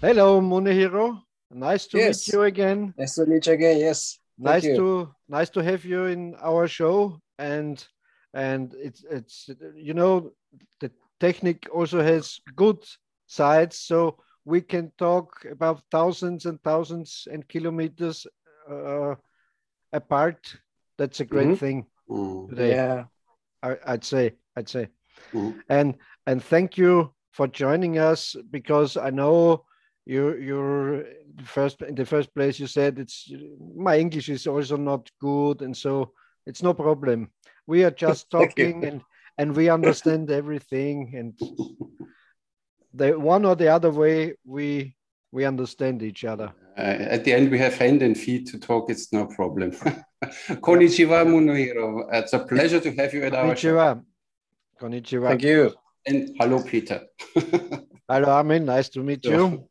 Hello, Munehiro. Nice to Yes. meet you again. Nice to meet you again. Yes. Thank nice you. to nice to have you in our show and and it's it's you know the technique also has good sides so we can talk about thousands and thousands and kilometers uh, apart that's a great Mhm. thing Mm. today Yeah. I, i'd say i'd say Mhm. and and thank you for joining us because i know you you're first in the first place you said it's my english is also not good and so it's no problem we are just talking and and we understand everything and the one or the other way we we understand each other Uh, at the end, we have hand and feet to talk. It's no problem. Konnichiwa, Munehiro. It's a pleasure to have you at our show. konnichiwa konnichiwa Thank you. And hello, Peter. hello Armin nice to meet you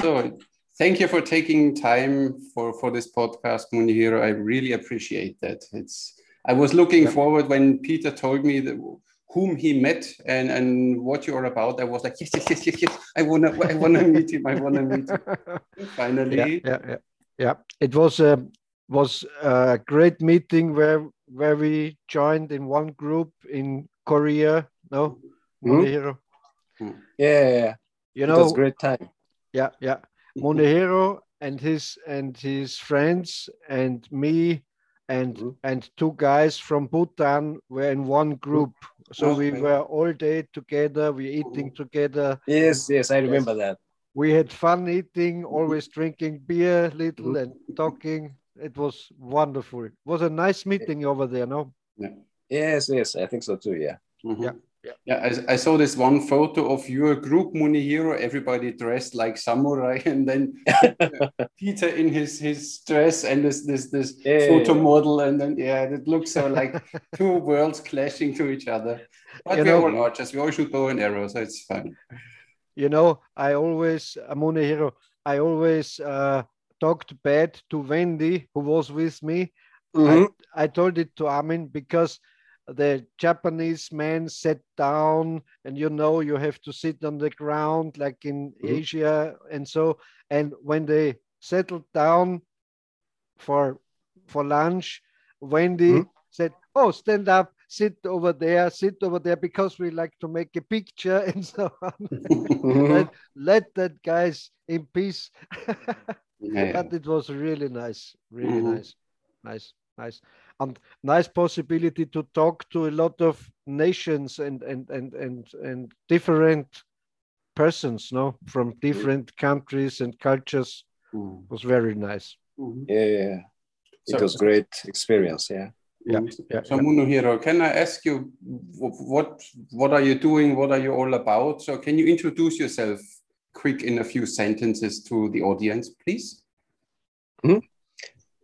so, thank you for taking time for for this podcast, Munehiro. I really appreciate that. It's. I was looking Yeah. forward when Peter told me that whom he met and and what you're about. I was like, yes, yes, yes, yes, yes. I wanna, I wanna meet him. I wanna meet him. Finally, yeah, yeah, yeah, yeah. It was a was a great meeting where where we joined in one group in Korea. No, Mhm. Munehiro. Yeah. yeah, yeah. You know, it was know, great time. Yeah, yeah. Munehiro and his and his friends and me and Mhm. and two guys from Bhutan were in one group. So we were all day together. We eating together. Yes, yes, I remember that. we had fun eating, always drinking beer, little Mhm. and talking. It was wonderful. It was a nice meeting over there, no? Yeah. Yes, yes, I think so too. Yeah. Mhm. Yeah, yeah. Yeah, I, I saw this one photo of your group, Munehiro, everybody dressed like samurai, and then Peter in his his dress and this this this Yeah, photo yeah. model, and then yeah, it looks so like two worlds clashing to each other. But You we're know- all archers, we all shoot bow and arrow, so it's fun. You know, I always, Amune Hero, I always uh, talked bad to Wendy, who was with me. Mhm. I told it to Armin because the Japanese man sat down, and you know, you have to sit on the ground like in Mhm. Asia, and so. And when they settled down for for lunch, Wendy Mhm. said, "Oh, stand up, sit over there, sit over there, because we like to make a picture and so on. Mhm. let, let that guys in peace." Yeah, but it was really nice, really Mhm. nice, nice, nice, and nice possibility to talk to a lot of nations and and and and and different persons, no, from different countries and cultures. Mm. Was very nice. Mhm. Yeah, yeah. It So- was great experience. Yeah. Yeah, Mhm. yeah, So yeah. Munehiro, can I ask you what what are you doing? What are you all about? So can you introduce yourself quick in a few sentences to the audience, please?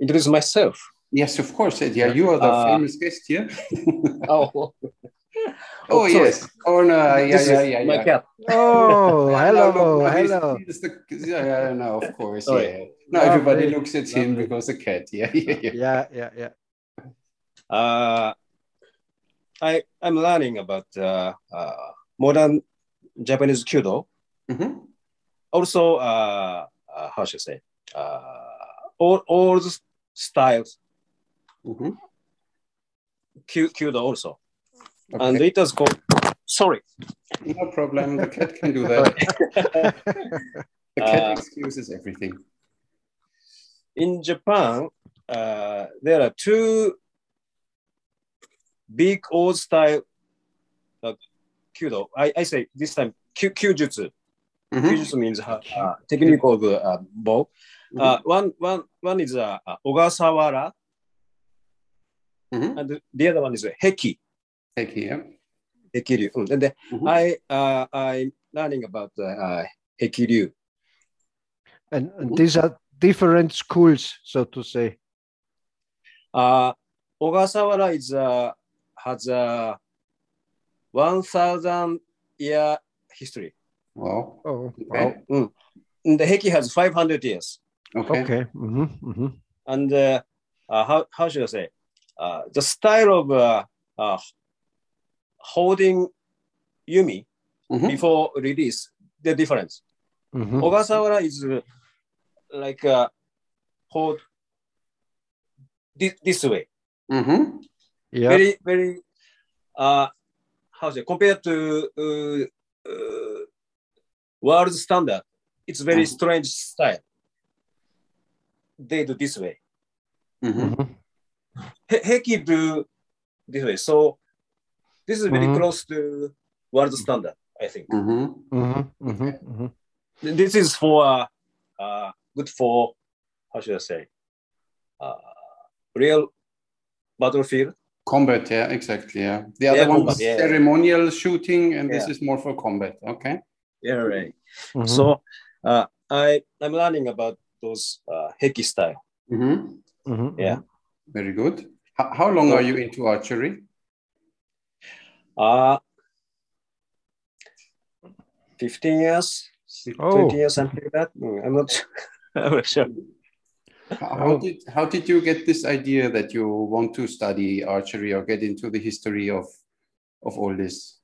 Introduce myself. Yes, of course. Yeah, you are the Uh, famous guest here. Oh, oh, sorry. yes. Oh no, yeah, This yeah, is yeah, my yeah. cat. Oh, Yeah, hello, no, no, he's- hello. he's the- yeah, yeah, no, of course. Sorry. Yeah. No, everybody looks at him lovely. because the cat. Yeah, yeah, yeah. Yeah, yeah, yeah. Uh, I I'm learning about uh, uh, modern Japanese Kyudo. Mhm. Also, uh, uh, how should I say? Uh, all all the styles Mhm. Ky- Kyudo also, Okay. and it was called. Sorry. No problem. The cat can do that. The cat Uh, excuses everything. in Japan, uh, there are two big old style uh, Kyudo. I, I say this time Kyu, Kyujutsu. Mhm. Kyujutsu means uh, uh, technique of uh, bow. Mhm. Uh, one, one, one is uh, uh, Ogasawara, Mhm. and the other one is uh, Heki. Take here. Hekiryu. Mm, And then Mhm. I, uh, I'm learning about uh, uh, Hekiryu. And, and these are different schools, so to say. Uh, Ogasawara is uh, has a 1,000 year history. Wow. Oh, Okay. wow. And the Heki has 500 years. Okay. Okay. hmm hmm And uh, uh, how, how should I say? Uh, the style of uh, uh, holding Yumi Mhm. before release, the difference. Mhm. Ogasawara is uh, like uh, hold this, this way. Mm-hmm. Yeah. Very, very, uh, how to say, compared to uh, uh, world standard, it's very Mhm. strange style. They do this way. Mm-hmm. Heki do this way. So this is very Mhm. close to world standard, I think. Mm-hmm. Mhm. Mhm. Mhm. This is for uh, uh, good for how should I say uh, real battlefield. Combat, yeah, exactly. Yeah. The Yeah, other one was yeah. ceremonial shooting, and this is more for combat. Okay. Yeah, right. Mhm. So uh, I I'm learning about those uh, heki style. Mm-hmm. Mhm. Yeah. Very good. How, how long are you into archery? Uh 15 years, Oh. 20 years, something like that. Mm, I'm not, I'm not sure. How, how Oh. did how did you get this idea that you want to study archery or get into the history of of all this?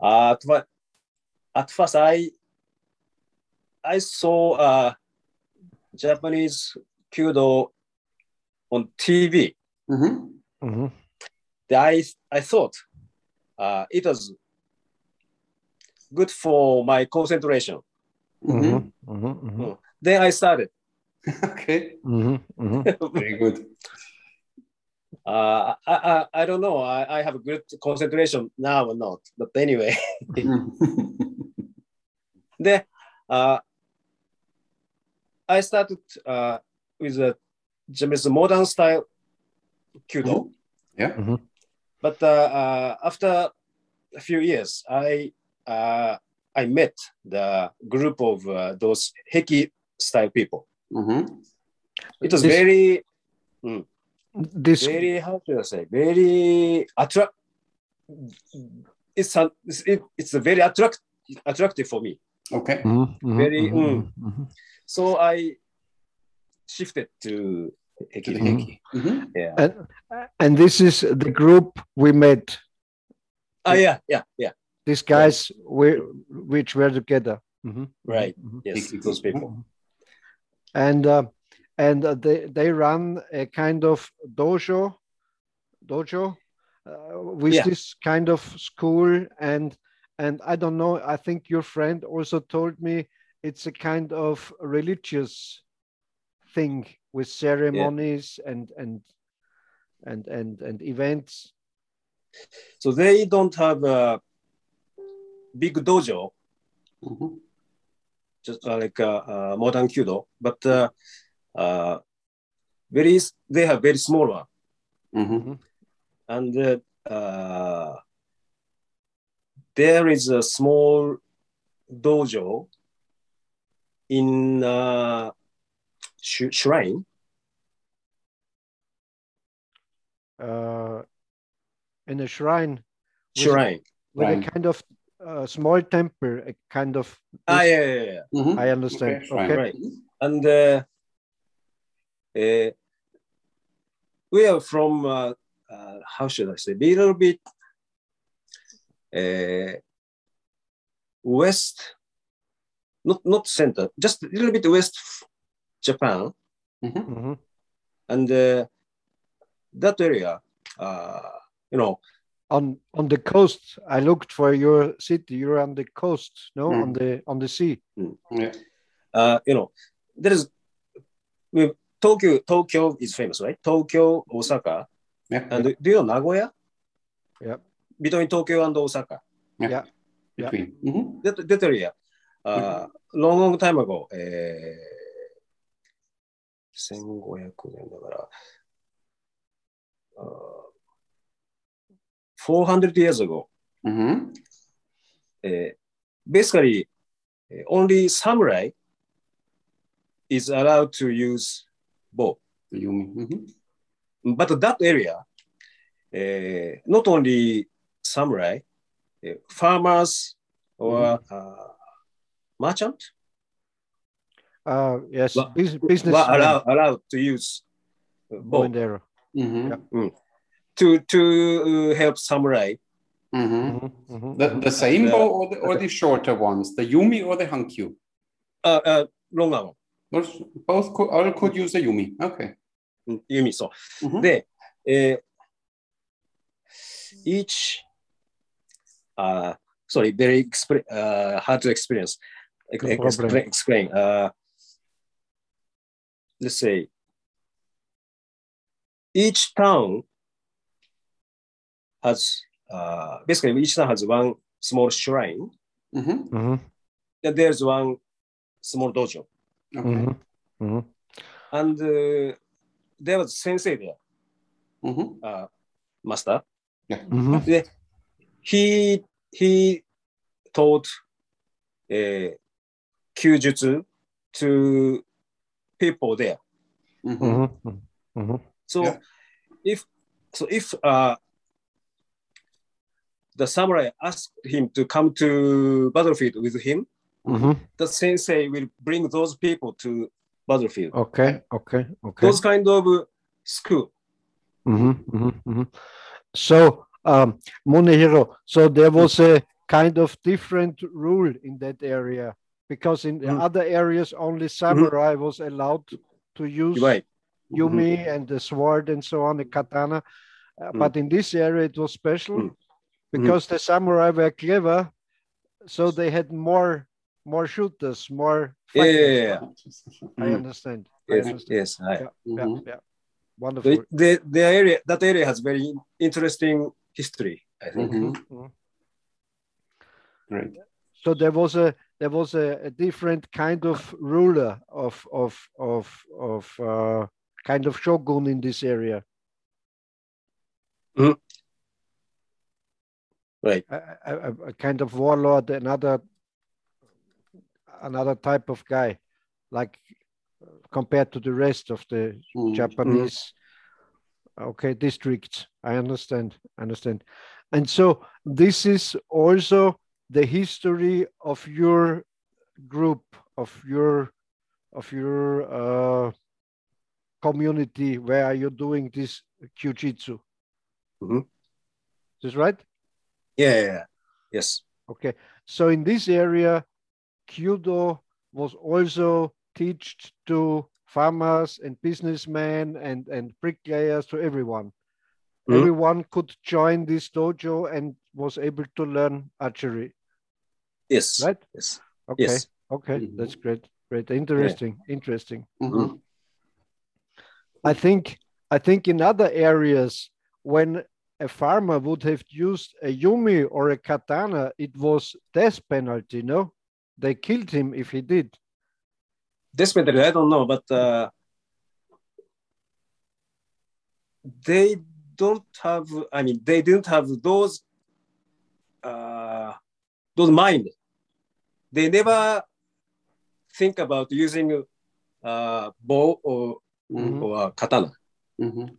Uh, at, at first, I I saw uh, Japanese Kyudo on TV. Mm-hmm. Mhm. I I thought uh, it was good for my concentration. Mm-hmm. Mhm. Mhm. Then I started. Okay. Mhm. Mhm. Very good. uh, I, I I don't know. I, I have a good concentration now or not. But anyway, then uh, I started uh, with a Japanese modern style Kyudo. Yeah. Mhm. But uh, uh, after a few years, I uh, I met the group of uh, those Heki style people. Mm-hmm. It was This- very, This very how should I say, very attract. It's a, it's, it, it's a very attract attractive for me. Okay. Mhm. Mhm. Very, Mhm. Mhm. So I shifted to Heki. To the Mhm. Heki. Mm-hmm. Yeah. And and this is the group we met. Ah, yeah, yeah, yeah. These guys we which were together. Mhm. Right. Mhm. Yes, Heki. those people. And uh, and uh, they they run a kind of dojo, dojo, uh, with Yeah. this kind of school and and I don't know. I think your friend also told me it's a kind of religious thing with ceremonies and and and and and events. So they don't have a big dojo, Mm-hmm. just uh, like uh, uh, modern Kyudo but uh, uh, very they have very small one, Mm-hmm. and uh, uh, there is a small dojo in uh, sh- shrine. Uh, in a shrine With- Shrine. with Right. a kind of uh, small temple, a kind of. Ah, yeah, yeah, yeah. Mm-hmm. I understand. Okay. Okay. Right. And uh, uh, we are from, uh, uh, how should I say, a little bit uh, west, not not center, just a little bit west of Japan, Mm-hmm. Mhm. and uh, that area, uh, you know, On on the coast, I looked for your city. You're on the coast, no, Mm. on the on the sea. Yeah. uh, you know, there is we, Tokyo. Tokyo is famous, right? Tokyo, Osaka, Yeah. and do you know Nagoya? Yeah. Between Tokyo and Osaka. Yeah. Between. Mm-hmm. that, that area, uh, long, long time ago, eh, 1500年だから、uh, 400 years ago, Mm-hmm. eh, basically, eh, only samurai is allowed to use bow. Mm-hmm. But that area, eh, not only samurai, eh, farmers or uh, merchant Uh, yes, well, business. But allowed, allowed to use bow mm-hmm. mm To to help samurai. Mm -hmm. The, the uh, same bow or the, or the shorter ones, the yumi or the hankyu? Uh, uh. Both, both could, all could use the yumi. Okay. Yumi, so. Mm-hmm. Uh, uh, sorry, very exp- uh, hard to experience. Explain, explain. Uh, let's say each town has uh, basically each town has one small shrine. Mhm. Mhm, And there's one small dojo, Okay. mhm, mhm. and uh, there was sensei there, Mhm. uh, master. Mhm. he he taught uh, kyujutsu to people there. Mhm. Mhm, mhm. So Yeah. if so if uh, the samurai asked him to come to battlefield with him, Mhm. the sensei will bring those people to battlefield. Okay, okay, okay. Those kind of school. Mhm, mhm, mhm. So, um, Munehiro, so there was a kind of different rule in that area because in Mhm. other areas only samurai was allowed to use Right. yumi and the sword and so on, the katana. Uh, Mm. But in this area, it was special Mm. because the samurai were clever, so they had more more shooters, more. Yeah, yeah, yeah. I Mm. understand. I Yes, understand. yes. Right. Yeah, Mhm. yeah. Wonderful. The, the, the area that area has very interesting history, I think. Mhm. Mhm. Great. so there was a there was a, a different kind of ruler of of of of uh, kind of shogun in this area. Right. a, a, a- a kind of warlord another another type of guy like uh, compared to the rest of the Mhm. japanese okay districts. I understand I understand. And so this is also the history of your group of your of your uh, community where are you doing this kyujutsu Mhm. is this right Yeah, yeah, yeah. Yes. okay so in this area kyudo was also taught to farmers and businessmen and and bricklayers to everyone Mhm. everyone could join this dojo and was able to learn archery Yes. right Yes. okay Yes. okay Mhm. that's great great interesting interesting Mhm. i think i think in other areas when a farmer would have used a yumi or a katana it was death penalty no they killed him if he did Definitely, I don't know, but uh, they don't have. I mean, they didn't have those those mind. They never think about using uh, bow or Mhm. or katana. Mhm.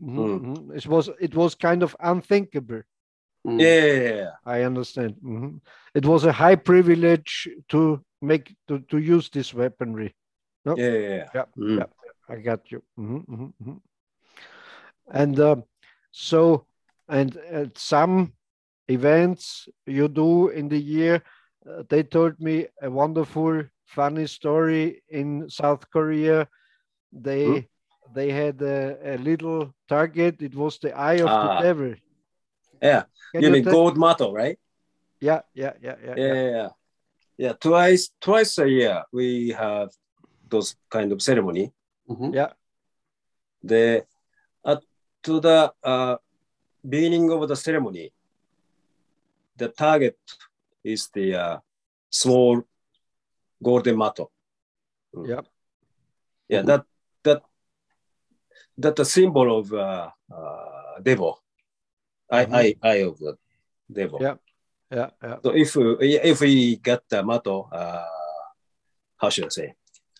Mhm, Mm. mhm. it was it was kind of unthinkable Mhm. Yeah, i understand Mhm. it was a high privilege to make to, to use this weaponry yeah, yeah, yeah. Yeah, Mm. yeah. I got you. Mhm, mhm, mhm. And um, so, and at some events you do in the year, uh, they told me a wonderful, funny story in South Korea. They they had a, a little target. It was the eye of Ah. the devil. Yeah. Can You mean tell- gold medal, right? Yeah, yeah, yeah, yeah, Yeah, yeah. yeah, yeah. Yeah, twice twice a year we have those kind of ceremony. Mhm. The at to the uh, beginning of the ceremony, the target is the uh, small golden mato. Yeah. Yeah, Mhm. that that that the symbol of uh, uh, devil, eye, Mhm. eye, eye of the devil. Yeah. Yeah, yeah. So if we- if we get the mato, uh, how should I say?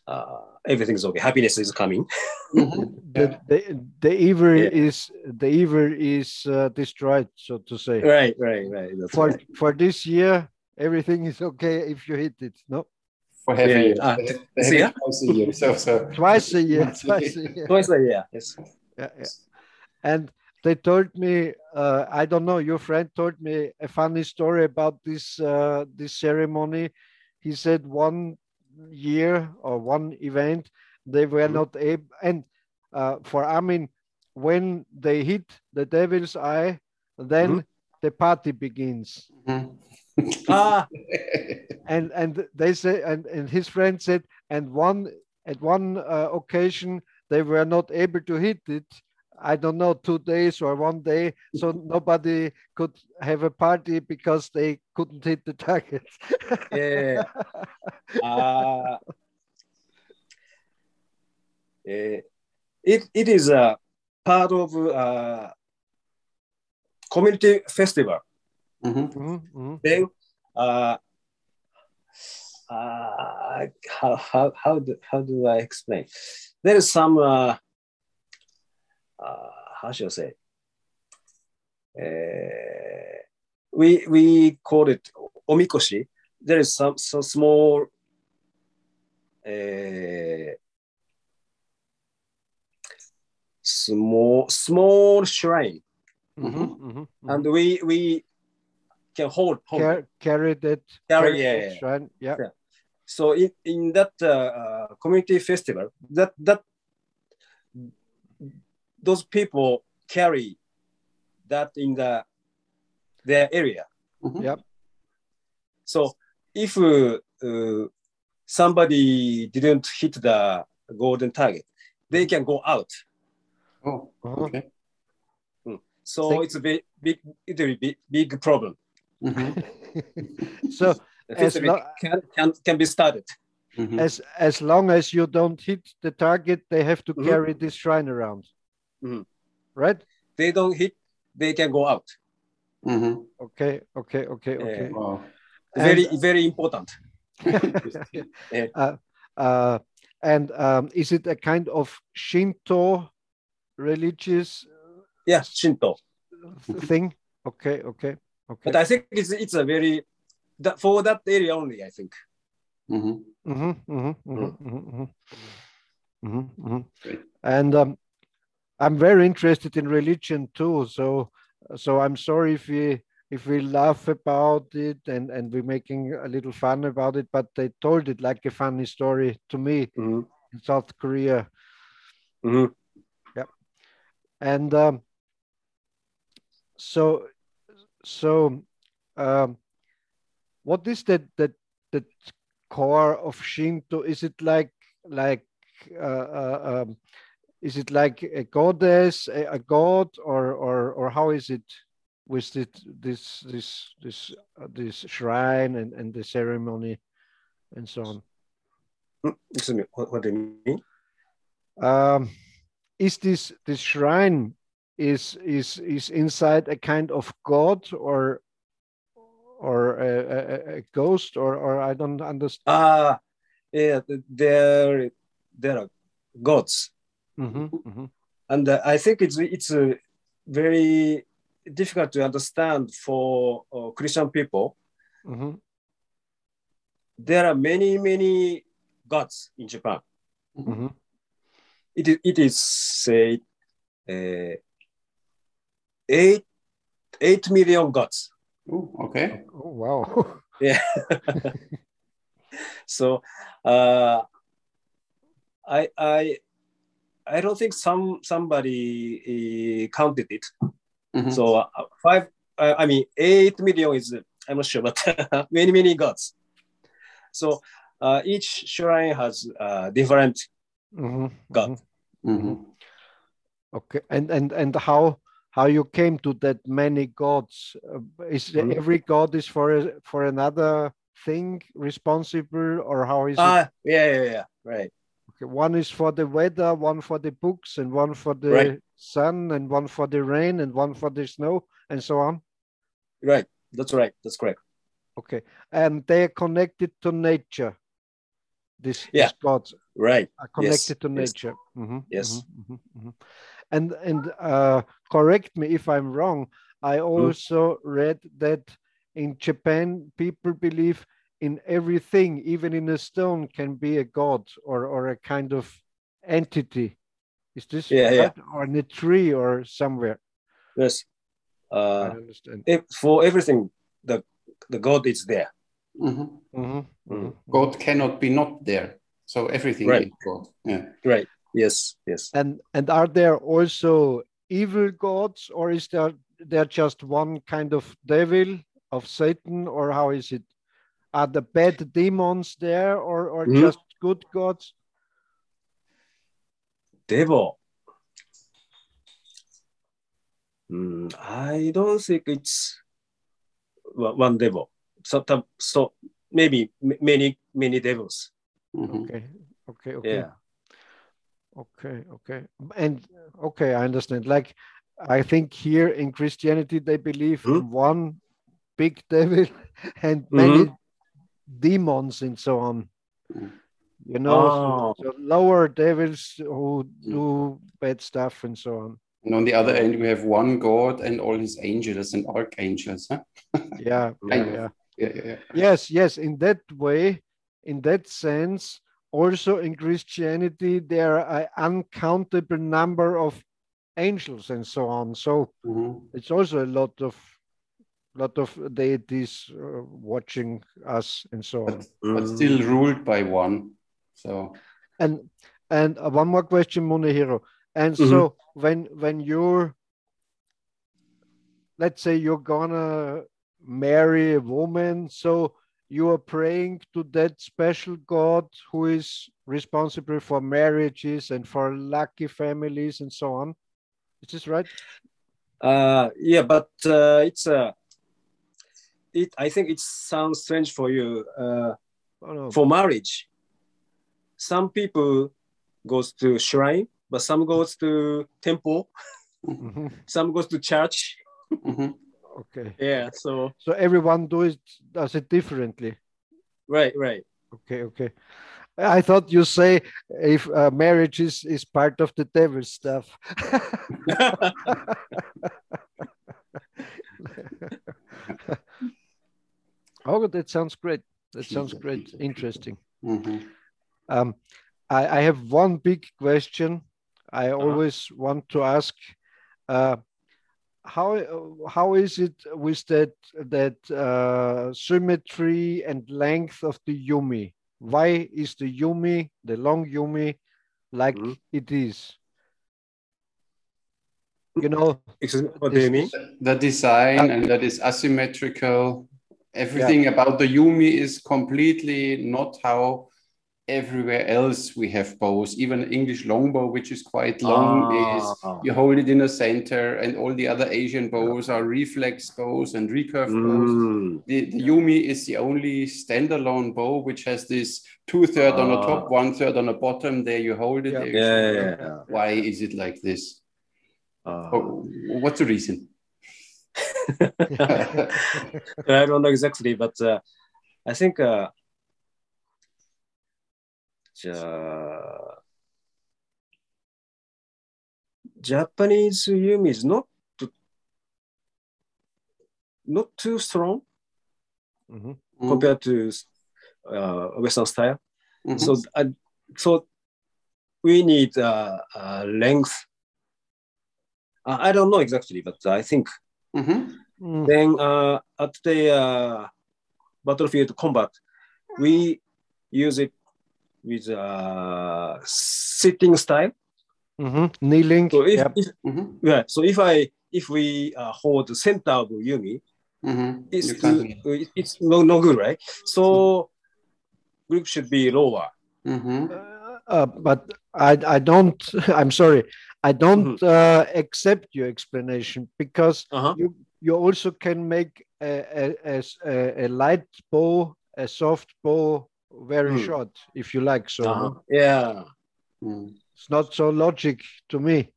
Uh, everything's okay. Happiness is coming. Mhm. The, the, the evil Yeah. is the evil is uh, destroyed, so to say. Right, right, right. That's for right. for this year everything is okay if you hit it no For heavy Yeah, years. ah, They- see, they yeah. it twice a year. So, so twice a year Twice a twice a year Twice a year. Yes. yeah, yeah. and they told me uh, I don't know. Your friend told me a funny story about this uh, this ceremony. He said one year or one event they were Mhm. not able and uh, for Amin when they hit the devil's eye then the party begins Mhm. Ah, and and they say and, and his friend said and one at one uh, occasion they were not able to hit it i don't know two days or one day so nobody could have a party because they couldn't hit the target yeah. Uh, eh, it, it is a part of uh, community festival. Mhm. Mhm, mhm. Then, uh, uh, how, how, how, do, how do I explain? There is some, uh, uh, how should I say? Uh, we, we call it omikoshi. There is some, some small uh, small small shrine, Mhm, Mhm. mhm, mhm. and we we can hold, hold Car- carry that carry, carry yeah, yeah. shrine. yeah Yeah. So in, in that uh, uh, community festival, that that those people carry that in the their area. Mhm. Yep. So if uh, uh, somebody didn't hit the golden target, they can go out. Oh, Uh-huh. okay. So Thank- it's a big, big, it's a big, big problem. Mhm. so The As lo- can, can, can be started. Mhm. as as long as you don't hit the target they have to Mhm. carry this shrine around Mhm. right They don't hit, they can go out. Mhm. okay okay okay okay Wow. Very, And- very important. Interesting. uh, uh, and um, is it a kind of Shinto religious Yeah, Shinto. thing? Okay, okay, okay. But I think it's, it's a very, that, for that area only, I think. Mhm. Mhm, mhm, mhm, mhm, mhm. Mhm, mhm. Great. And um, I'm very interested in religion too. So, so I'm sorry if we if we laugh about it and and we're making a little fun about it, but they told it like a funny story to me Mhm. in South Korea. Mhm. And um, so, so, um, what is that that that core of Shinto? Is it like like uh, uh, um, is it like a goddess, a, a god, or or or how is it with it, this this this uh, this shrine and and the ceremony and so on? Excuse me, what, what do you mean? um, is this this shrine is is is inside a kind of god or or a, a, a- ghost or or I don't understand. Ah, yeah, there, there are gods. Mhm, mhm, and uh, I think it's it's uh, very difficult to understand for uh, Christian people. mhm, There are many many gods in Japan. mhm. It is it is say uh, eight eight million gods. Oh, okay. Oh wow! Yeah. so uh, I I I don't think some somebody uh, counted it. Mhm. So uh, five, uh, I mean, eight million is, I'm not sure, but many, many gods. So uh, each shrine has uh, different Mhm, God. mhm. Mhm. Okay, and and and how how you came to that many gods? Uh, is Mhm. every god is for a, for another thing responsible, or how is it? Ah, yeah, yeah, yeah, right. Okay, one is for the weather, one for the books, and one for the Right. sun, and one for the rain, and one for the snow, and so on. Right. That's right. That's correct. Okay, and they are connected to nature. This, Yeah. these gods Right. are connected to yes. nature. Mhm, Yes. mhm, mhm, mhm. And and uh, correct me if I'm wrong. I Mm-hmm. also read that in Japan, people believe in everything, even in a stone, can be a god or or a kind of entity. Is this Yeah, yeah. Or in a tree or somewhere? Yes. I Uh, understand. if, for everything, the the God is there. Mhm. Mhm, mhm. God cannot be not there. So everything Right. is God. Yeah. Right. Yes. Yes. And and are there also evil gods, or is there there just one kind of devil of Satan, or how is it? Are the bad demons there, or or Mhm. just good gods? Devil. Mm, I don't think it's one one devil. So, so maybe many many devils. Mhm. Okay, okay, okay. Yeah. Okay, okay. And okay, I understand. Like I think here in Christianity they believe Hmm? in one big devil and many demons and so on. Mm. You know, Oh. so, lower devils who Mm. do bad stuff and so on. And on the other end, we have one God and all his angels and archangels. Huh? Yeah, yeah, yeah. Yeah. Yes, yes. In that way, in that sense, also in Christianity, there are an uncountable number of angels and so on. So Mhm. it's also a lot of lot of deities uh, watching us and so on. But, but still Mm. ruled by one. So And and uh, one more question, Munehiro. And Mhm. so when when you're let's say you're gonna marry a woman, so you are praying to that special God who is responsible for marriages and for lucky families and so on. Is this right? Uh, yeah, but uh, it's uh, it. I think it sounds strange for you. Uh, Oh, no. for marriage, some people goes to shrine, but some goes to temple, Mhm. some goes to church. mhm. Okay. Yeah. So So everyone do it does it differently. right, right. Okay, okay. I thought you say if uh, marriage is, is part of the devil stuff. oh, that sounds great. That sounds great. Interesting. Mhm. Um, I, I have one big question. I always want to ask. Uh, how how is it with that that uh, symmetry and length of the yumi? Why is the yumi the long yumi like Mhm. it is? You know, Excuse me, what do you mean? The design and that is asymmetrical. Everything about the Yumi is completely not how everywhere else we have bows. Even English longbow, which is quite long, is Ah. you hold it in a center, and all the other Asian bows are reflex bows and recurve bows. Mm. The, the Yumi is the only standalone bow which has this two third on the top, Ah. one third on the bottom. There you hold it. Yeah. Yeah, yeah, yeah. Why is it like this? Oh, what's the reason? I don't know exactly, but uh, I think uh, Japanese Yumi is not not too strong mm-hmm. compared to uh, Western style. Mm-hmm. So, so we need uh, length. Uh, I don't know exactly, but I think Mhm. Mm, then uh, at the uh, battlefield combat, we use it with uh, sitting style. mhm. Kneeling. So if, yeah. if Mhm. yeah, so if I if we uh, hold the center of Yumi, Mhm. it's You too, can't- it's no no good, right? So grip should be lower. Mhm. Uh, uh, but I, I don't, I'm sorry, I don't uh, accept your explanation because Uh-huh. you, you also can make a a a light bow, a soft bow, very Hmm. short, if you like. So Uh-huh. Yeah. Mm. it's not so logic to me.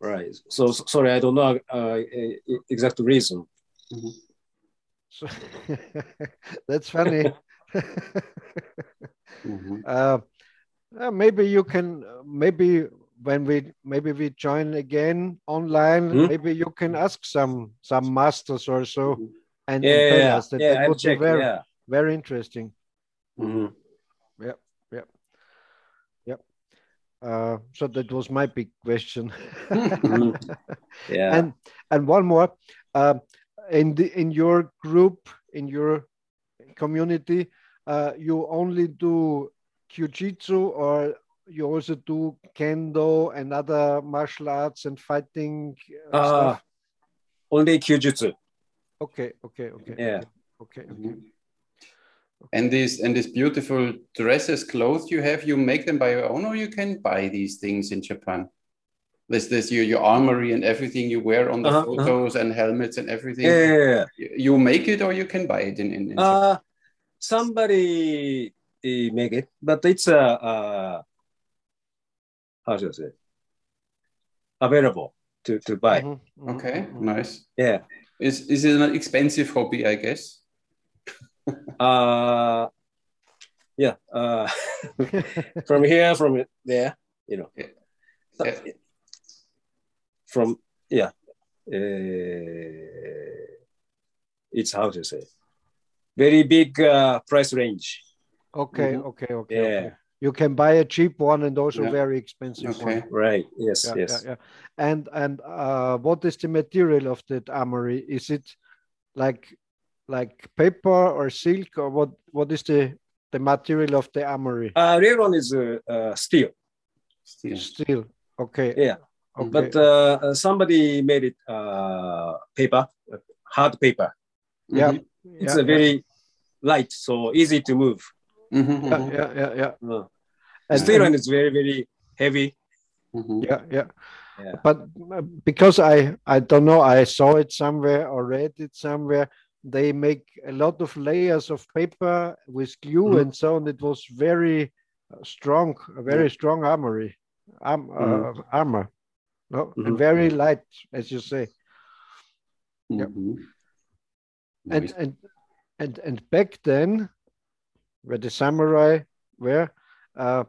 Right. So, so- sorry, I don't know uh, e- exact reason. So that's funny. Mhm. uh, uh, maybe you can, uh, maybe when we maybe we join again online, Hmm? maybe you can ask some some masters or so Mhm. and, and Yeah, tell yeah, us that yeah. that I'll would be very Yeah. very interesting. Mhm. Yeah, yeah, yeah. Uh, so that was my big question. Mhm. Yeah. and and one more uh, in the in your group in your community uh, you only do kyujutsu or you also do kendo and other martial arts and fighting uh, uh, stuff only Kyujutsu. okay okay okay Yeah. okay Mhm. And these and these beautiful dresses, clothes you have, you make them by your own, or you can buy these things in Japan. This this your your armory and everything you wear on the Uh-huh, uh-huh. photos and helmets and everything. Yeah, yeah, yeah. You you make it or you can buy it in in, in Japan. Uh, somebody eh, make it, but it's a uh, how should I say available to to buy. Mhm, mhm, Okay, mhm. nice. Yeah. Is is it an expensive hobby? I guess. Uh, yeah. Uh, from here, from there, you know. Yeah. Yeah. From yeah. Uh, it's how to say very big uh, price range. Okay Mhm. okay okay Yeah. okay you can buy a cheap one and also Yeah. very expensive Okay. one Right. Yes. yeah, yes. yeah, yeah. And and uh, what is the material of that armory? Is it like like paper or silk or what? What is the the material of the armory? Uh, real one is uh, uh, steel. Still. Steel. Okay. Yeah. Okay. But uh, uh, somebody made it uh, paper, uh, hard paper. yeah. Mhm. It's yeah, a very light, so easy to move. Mhm, yeah, mhm, yeah, yeah, yeah. Uh, And, steel and- one is very, very heavy. mhm. yeah, yeah. Yeah. But uh, because I I don't know, I saw it somewhere or read it somewhere. They make a lot of layers of paper with glue Mhm. and so on. It was very uh, strong, a very strong armory, arm, uh, armor, no, and very light, as you say. Yeah. And and and and back then, where the samurai were, uh,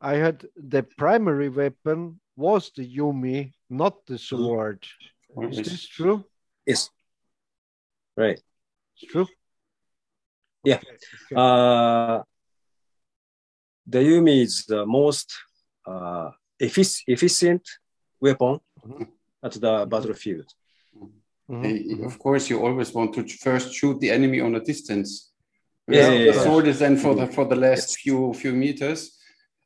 I had the primary weapon was the yumi, not the sword. Is this true? Yes. Right. It's true. Yeah. Okay, okay. Uh, the Yumi is the most uh, effic- efficient weapon Mhm. at the battlefield. Mhm, Eh, mhm. Of course, you always want to first shoot the enemy on a distance. Yeah, Whereas yeah, the yeah. sword is then for the for the last Yes. few few meters.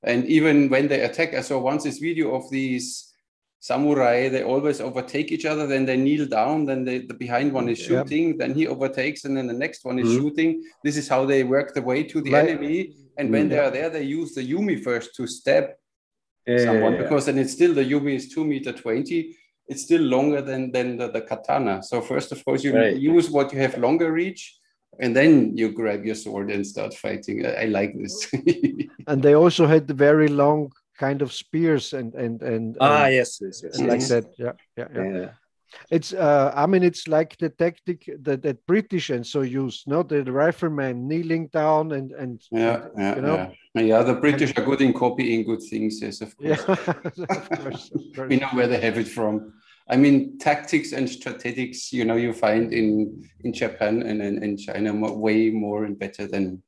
And even when they attack, I saw once this video of these samurai. They always overtake each other. Then they kneel down. Then they, the behind one is Yeah. shooting. Then he overtakes, and then the next one is Mhm. shooting. This is how they work the way to the Like- enemy. And when Mm. they are there, they use the yumi first to stab Yeah, someone yeah, yeah. because then it's still the yumi is two meter twenty. It's still longer than than the, the katana. So first, of course, you Right. use what you have longer reach, and then you grab your sword and start fighting. I, I like this. And they also had the very long kind of spears and and and, Ah, and- yes, yes, yes. and like yes. that. Yeah, yeah, yeah. Yeah. It's uh, I mean, it's like the tactic that, that British and so use. No, the rifleman kneeling down and and yeah, yeah, you know? yeah. Yeah, the British are good in copying good things. Yes, of course. yeah, of course, of course. we know where they have it from. I mean, tactics and strategics, you know, you find in in Japan and in, in China mo- way more and better than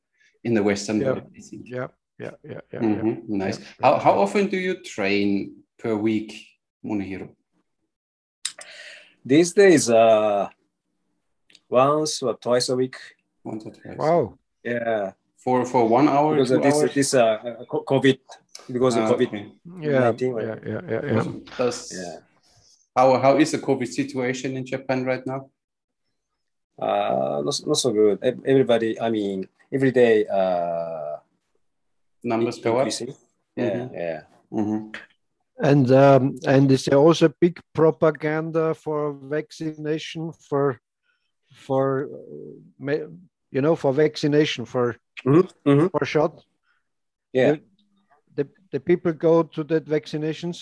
in the Western Yeah. world. I think. Yeah, yeah, yeah, yeah. yeah. Mhm, Nice. Yeah. How, how often do you train per week, Munehiro? These days, uh, once or twice a week. Once or twice? Wow. Yeah, For for one hour, because two of this hours? this uh, uh, COVID, because of Ah, COVID. okay. Yeah, 19, yeah, yeah, yeah, yeah. Does, Yeah. How how is the COVID situation in Japan right now? Uh, not, not so good. Everybody, I mean, every day, uh, Numbers go up. increasing. Yeah, Mhm. yeah. Mhm. And um, and is there also big propaganda for vaccination for for you know for vaccination for Mm-hmm. for shot? Yeah. You- the the people go to that vaccinations.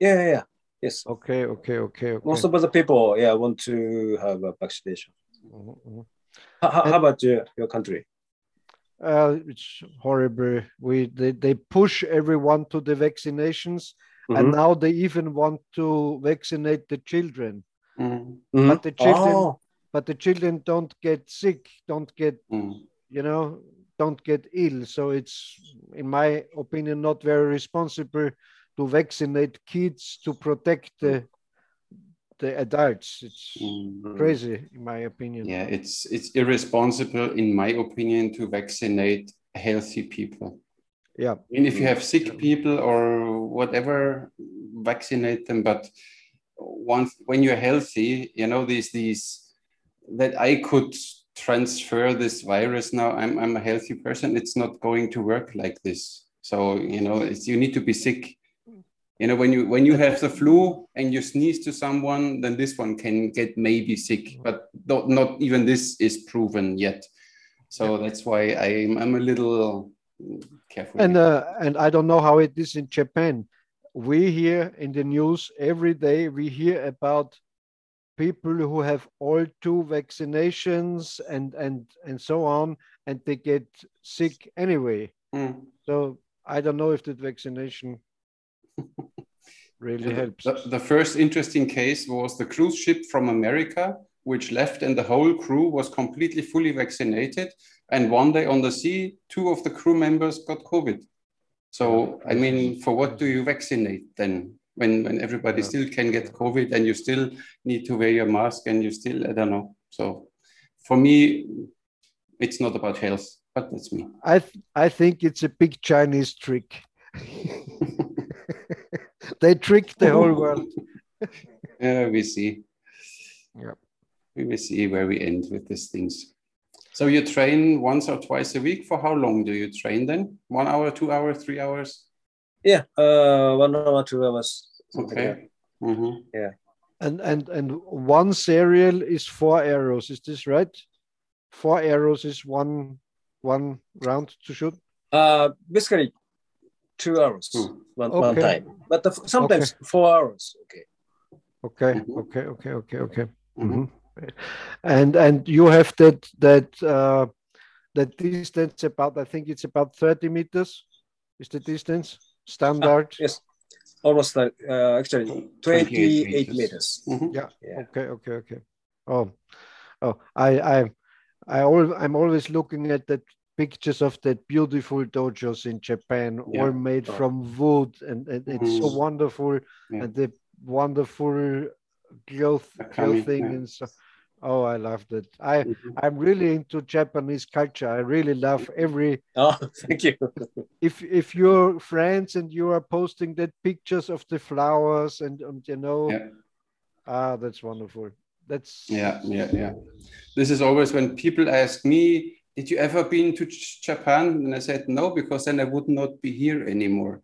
Yeah, yeah, yeah. Yes. Okay, okay, okay, okay. Most of the people, yeah, want to have a vaccination. Mhm, mhm. How, how And- about your, your country? Uh, it's horrible. We they, they push everyone to the vaccinations, Mm-hmm. and now they even want to vaccinate the children. Mhm. Mhm. But the children, Oh, but the children don't get sick, don't get Mhm. you know don't get ill. So it's, in my opinion, not very responsible to vaccinate kids to protect the the adults. It's Mm. crazy, in my opinion. Yeah, it's it's irresponsible, in my opinion, to vaccinate healthy people. Yeah. I mean, if you have sick people or whatever, vaccinate them. But once when you're healthy, you know these these that I could transfer this virus now. I'm I'm a healthy person. It's not going to work like this. So you know, it's you need to be sick. You know, when you when you have the flu and you sneeze to someone, then this one can get maybe sick, but not, not even this is proven yet. So that's why I'm I'm a little careful. And uh, and I don't know how it is in Japan. We hear in the news every day. We hear about people who have all two vaccinations and and and so on, and they get sick anyway. Mm. So I don't know if that vaccination really helps. The, the first interesting case was the cruise ship from America, which left, and the whole crew was completely fully vaccinated. And one day on the sea, two of the crew members got COVID. So, I mean, for what do you vaccinate then? When, when everybody Yeah. still can get COVID and you still need to wear your mask and you still, I don't know. So, for me, it's not about health, but that's me. I th- I think it's a big Chinese trick. they trick the whole world. Yeah, we see. Yeah. We will see where we end with these things. So you train once or twice a week. For how long do you train then? One hour, two hours, three hours? Yeah, uh, one hour, two hours. something like Okay. Mhm. And and and one serial is four arrows. Is this right? Four arrows is one one round to shoot. Uh, basically, two hours, Hmm. one, one time. But the, sometimes four hours. Okay. Okay, Mhm. okay, okay, okay, okay. Mhm. Mhm. And and you have that that uh, that distance about I think it's about thirty meters. Is the distance standard? Yes, almost like uh, actually 28 meters. Mhm. Yeah. Okay, okay, okay. Oh, oh, I, I, I al- I'm always looking at the pictures of that beautiful dojos in Japan, Yeah. all made Oh. from wood, and, and it's so Mhm. wonderful, Yeah. and the wonderful cloth, clothing, yeah. and so. Oh, I loved it. I, Mhm. I'm really into Japanese culture. I really love every Oh, thank you. if if your friends and you are posting that pictures of the flowers and, and you know Yeah. ah that's wonderful that's Yeah, yeah, yeah. This is always when people ask me, "Did you ever been to Japan?" And I said no, because then I would not be here anymore.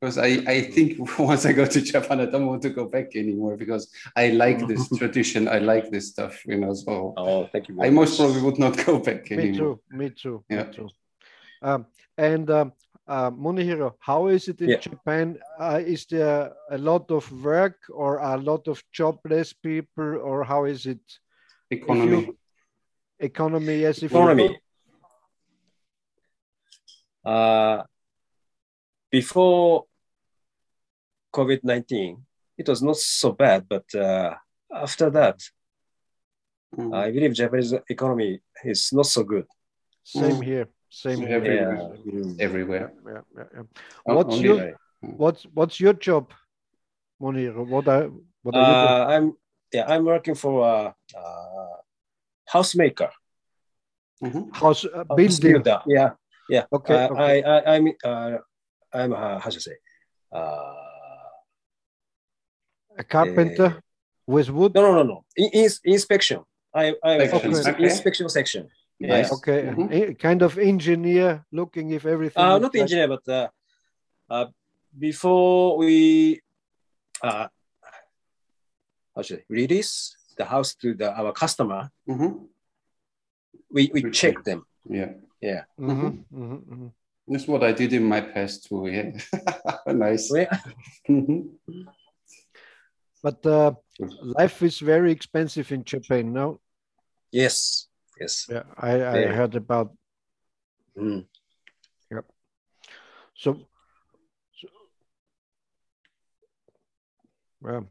Because I, I think once I go to Japan, I don't want to go back anymore because I like this tradition. I like this stuff, you know. So Oh, thank you. I very most much. probably would not go back me anymore. too me too Yeah. me too um, and um, uh, Munehiro, how is it in Yeah. Japan? Uh, is there a lot of work or a lot of jobless people, or how is it? If Economy. You- economy, yes. If Economy. go- Uh, before COVID 19, it was not so bad, but uh, after that, Mm. I believe Japanese economy is not so good. same Mm. here. Same here. Everywhere. Yeah. Mm. Everywhere. Yeah, yeah, yeah. What's only- your Right. what's what's your job, Munehiro? What are what are you doing? Uh, I'm yeah, I'm working for a, uh housemaker. Mhm. House uh, house building. builder. Yeah, yeah. Okay, Uh, okay. I, I, I'm, uh, I'm, uh, how should I say? Uh, A carpenter with wood. no, no, no, no. In, in- inspection. I, I'm Inspection, okay. inspection section. Nice. Okay, Mhm. a- kind of engineer looking if everything. Uh, not like- engineer, but uh, uh, before we uh, how should I release the house to the our customer, Mhm. we, we check them. Yeah. Yeah. Mhm, mhm, mhm. That's what I did in my past too. Yeah. nice. We- Mhm. But uh, life is very expensive in Japan. No, yes. Yes. yeah, I, I Yeah. heard about. Mm. So, so well,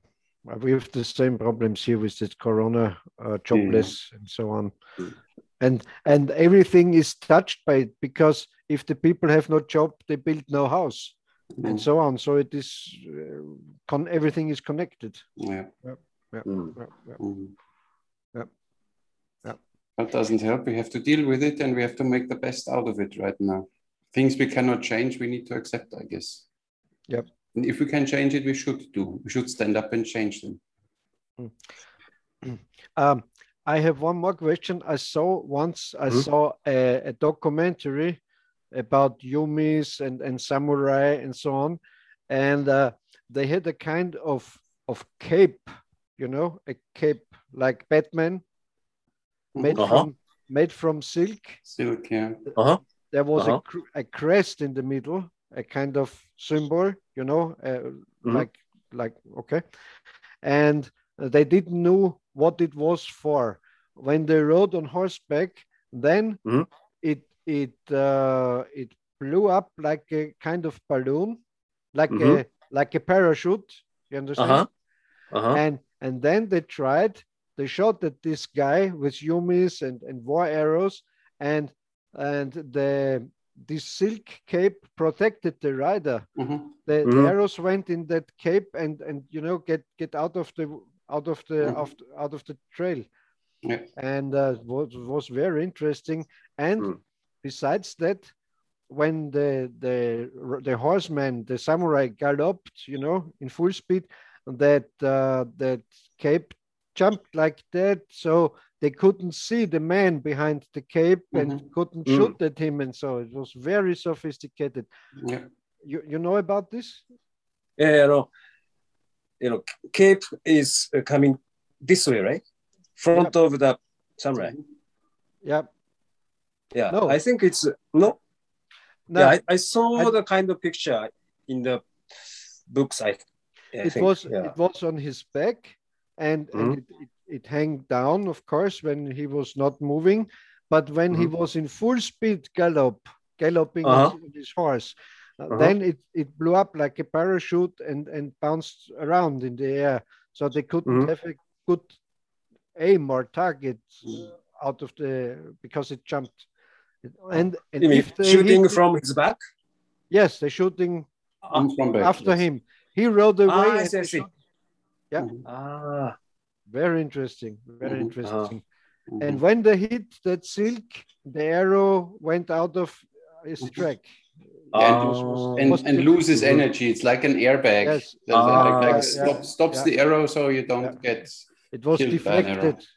we have the same problems here with this Corona, uh, jobless, and so on. Mm. and and everything is touched by it because if the people have no job they build no house and Mm. so on so it is uh, con- everything is connected Yeah. Mm. Yeah, yeah. Mhm. Yeah. Yeah. That doesn't help. We have to deal with it and we have to make the best out of it right now. Things we cannot change, we need to accept, I guess. Yep. And if we can change it, we should do. We should stand up and change them. Um, I have one more question. I saw once I Mhm. saw a, a documentary about yumis and, and samurai and so on, and uh, they had a kind of of cape, you know, a cape like Batman, made Uh-huh. from made from silk. Silk, yeah. Uh-huh. There was Uh-huh. a, cr- a crest in the middle, a kind of symbol, you know, uh, Mhm. like like okay, and they didn't know what it was for. When they rode on horseback, then Mhm. it it uh, it blew up like a kind of balloon, like Mhm. a like a parachute. You understand? Uh-huh. Uh-huh. and and then they tried they shot at this guy with yumis and, and war arrows and and the this silk cape protected the rider Mhm. the, the Mhm. arrows went in that cape and and you know get get out of the out of the Mhm. of, out of the trail Yeah. and uh, was was very interesting and Mm. besides that when the the the horseman the samurai galloped you know in full speed that uh, that cape jumped like that so they couldn't see the man behind the cape and couldn't Mm. shoot at him and so it was very sophisticated Yeah. you, you know about this Yeah, you know, you know, cape is uh, coming this way, right? Front of the samurai. yeah Yeah, No. I think it's no. no yeah, I, I saw I- the kind of picture in the books. I, I it think. was yeah. it was on his back and, and Mhm. it, it, it hung down of course when he was not moving but when he Mhm. was in full speed gallop galloping Uh-huh. on his horse uh, Uh-huh. then it, it blew up like a parachute and and bounced around in the air so they couldn't Mhm. have a good aim or target out of the because it jumped and, and if they shooting hit- from his back? yes they're shooting I'm from back. after yes. him he rode away Ah, I and see, I they see. shot- Yeah. Mhm. Ah, Very interesting. Very Mhm. interesting. Mhm. And when they hit that silk, the arrow went out of his track. And- was- was- and, and loses energy. It's like an airbag. Yes. that- that- Ah, like yeah, stop, yeah, stops yeah. the arrow so you don't Yeah. get. It was Killed by an arrow. deflected.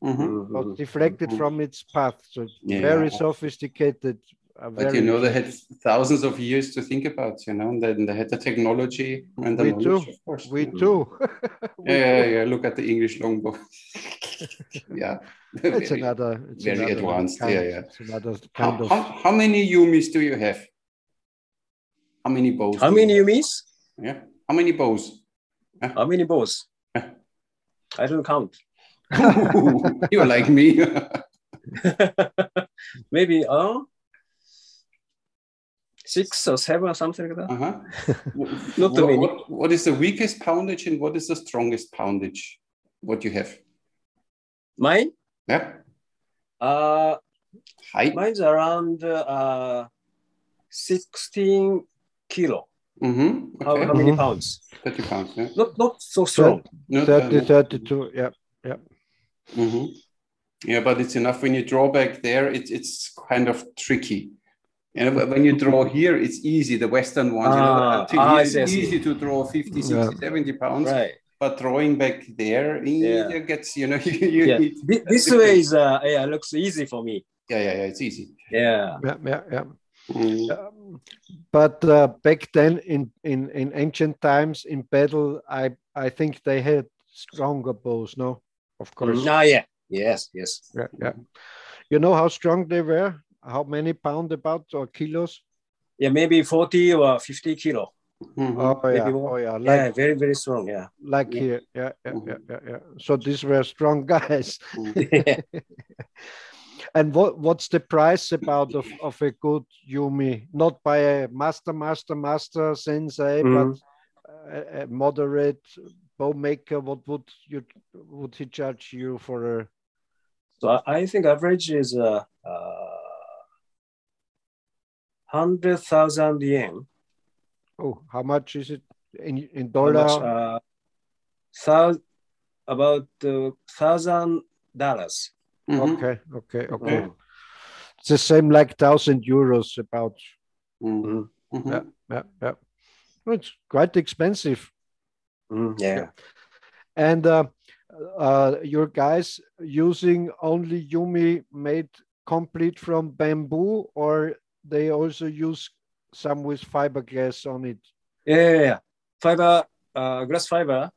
Mhm. Was mhm. deflected Mhm. from its path. So Yeah. very sophisticated. But very you know, they had thousands of years to think about, you know, and then they had the technology and the We knowledge, too. of course. we yeah. too. We Yeah, yeah, too. yeah. Look at the English longbow. yeah. It's Very- another. It's very another advanced, Kind, yeah, yeah. It's another How, of. how, how many Yumis do you have? How many bows? How many you you miss? have? Yeah. How many bows? How many bows? I don't count. You're like me. Maybe uh, six or seven or something like that. uh-huh. Not too many. what- what is the weakest poundage and what is the strongest poundage? What you have? Mine, Yeah. uh, Height. mine's around uh, 16 kilo. Mm-hmm. How, Okay. how many Mhm. pounds? 30 pounds. Yeah. Not not so strong. No, 30, uh, 32. Yeah. mhm. Yeah, but it's enough when you draw back there, it's it's kind of tricky. You know, when you draw here, it's easy. The Western ones, you know, Ah, until ah, I here, see, I it's see. easy to draw 50, 60, Yeah. 70 pounds. Right. But drawing back there, Yeah. it gets, you know, you, you Yeah. need, Thi- This way is uh, yeah, looks easy for me. yeah, yeah, yeah, it's easy. Yeah. Yeah. Yeah. yeah. Mm. Um, but uh, back then in, in, in ancient times in battle, I, I think they had stronger bows, no? Of course. Ah, yeah. Yes. Yes. Yeah, yeah. You know how strong they were? How many pound about or kilos? Yeah. Maybe 40 or 50 kilo. Mhm. Oh yeah, oh yeah, like yeah. Very very strong. Yeah. like Yeah. here. Yeah, yeah, Mhm. yeah, yeah, yeah. So these were strong guys. And what what's the price about of, of a good Yumi? Not by a master, master, master sensei, Mhm. but a, a moderate bow maker. What would you would he charge you for a So I, I think average is uh, uh, hundred thousand yen. Oh, how much is it in in How dollar? much, uh, thou- about uh, thousand dollars. Mhm. Okay, okay, okay. Mm. It's the same like thousand euros about. Mhm. Mhm. Yeah, yeah, yeah. Well, It's quite expensive. Mm, yeah. And uh, uh, your guys using only Yumi made complete from bamboo, or they also use some with fiberglass on it? Yeah, yeah, yeah. Fiber, uh, glass fiber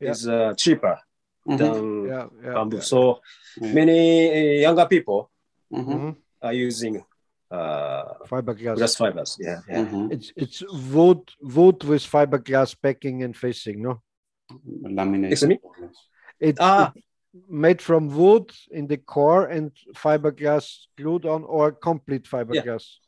Yeah. is uh, cheaper Mhm. than Yeah, yeah. bamboo. yeah. So Yeah. many uh, younger people Mhm. Mhm. are using uh, Fiberglass. glass fibers. Yeah, yeah. Mhm. It's it's wood wood with fiberglass backing and facing, no? Laminated. Excuse me? It's Ah. it's made from wood in the core and fiberglass glued on, or complete fiberglass.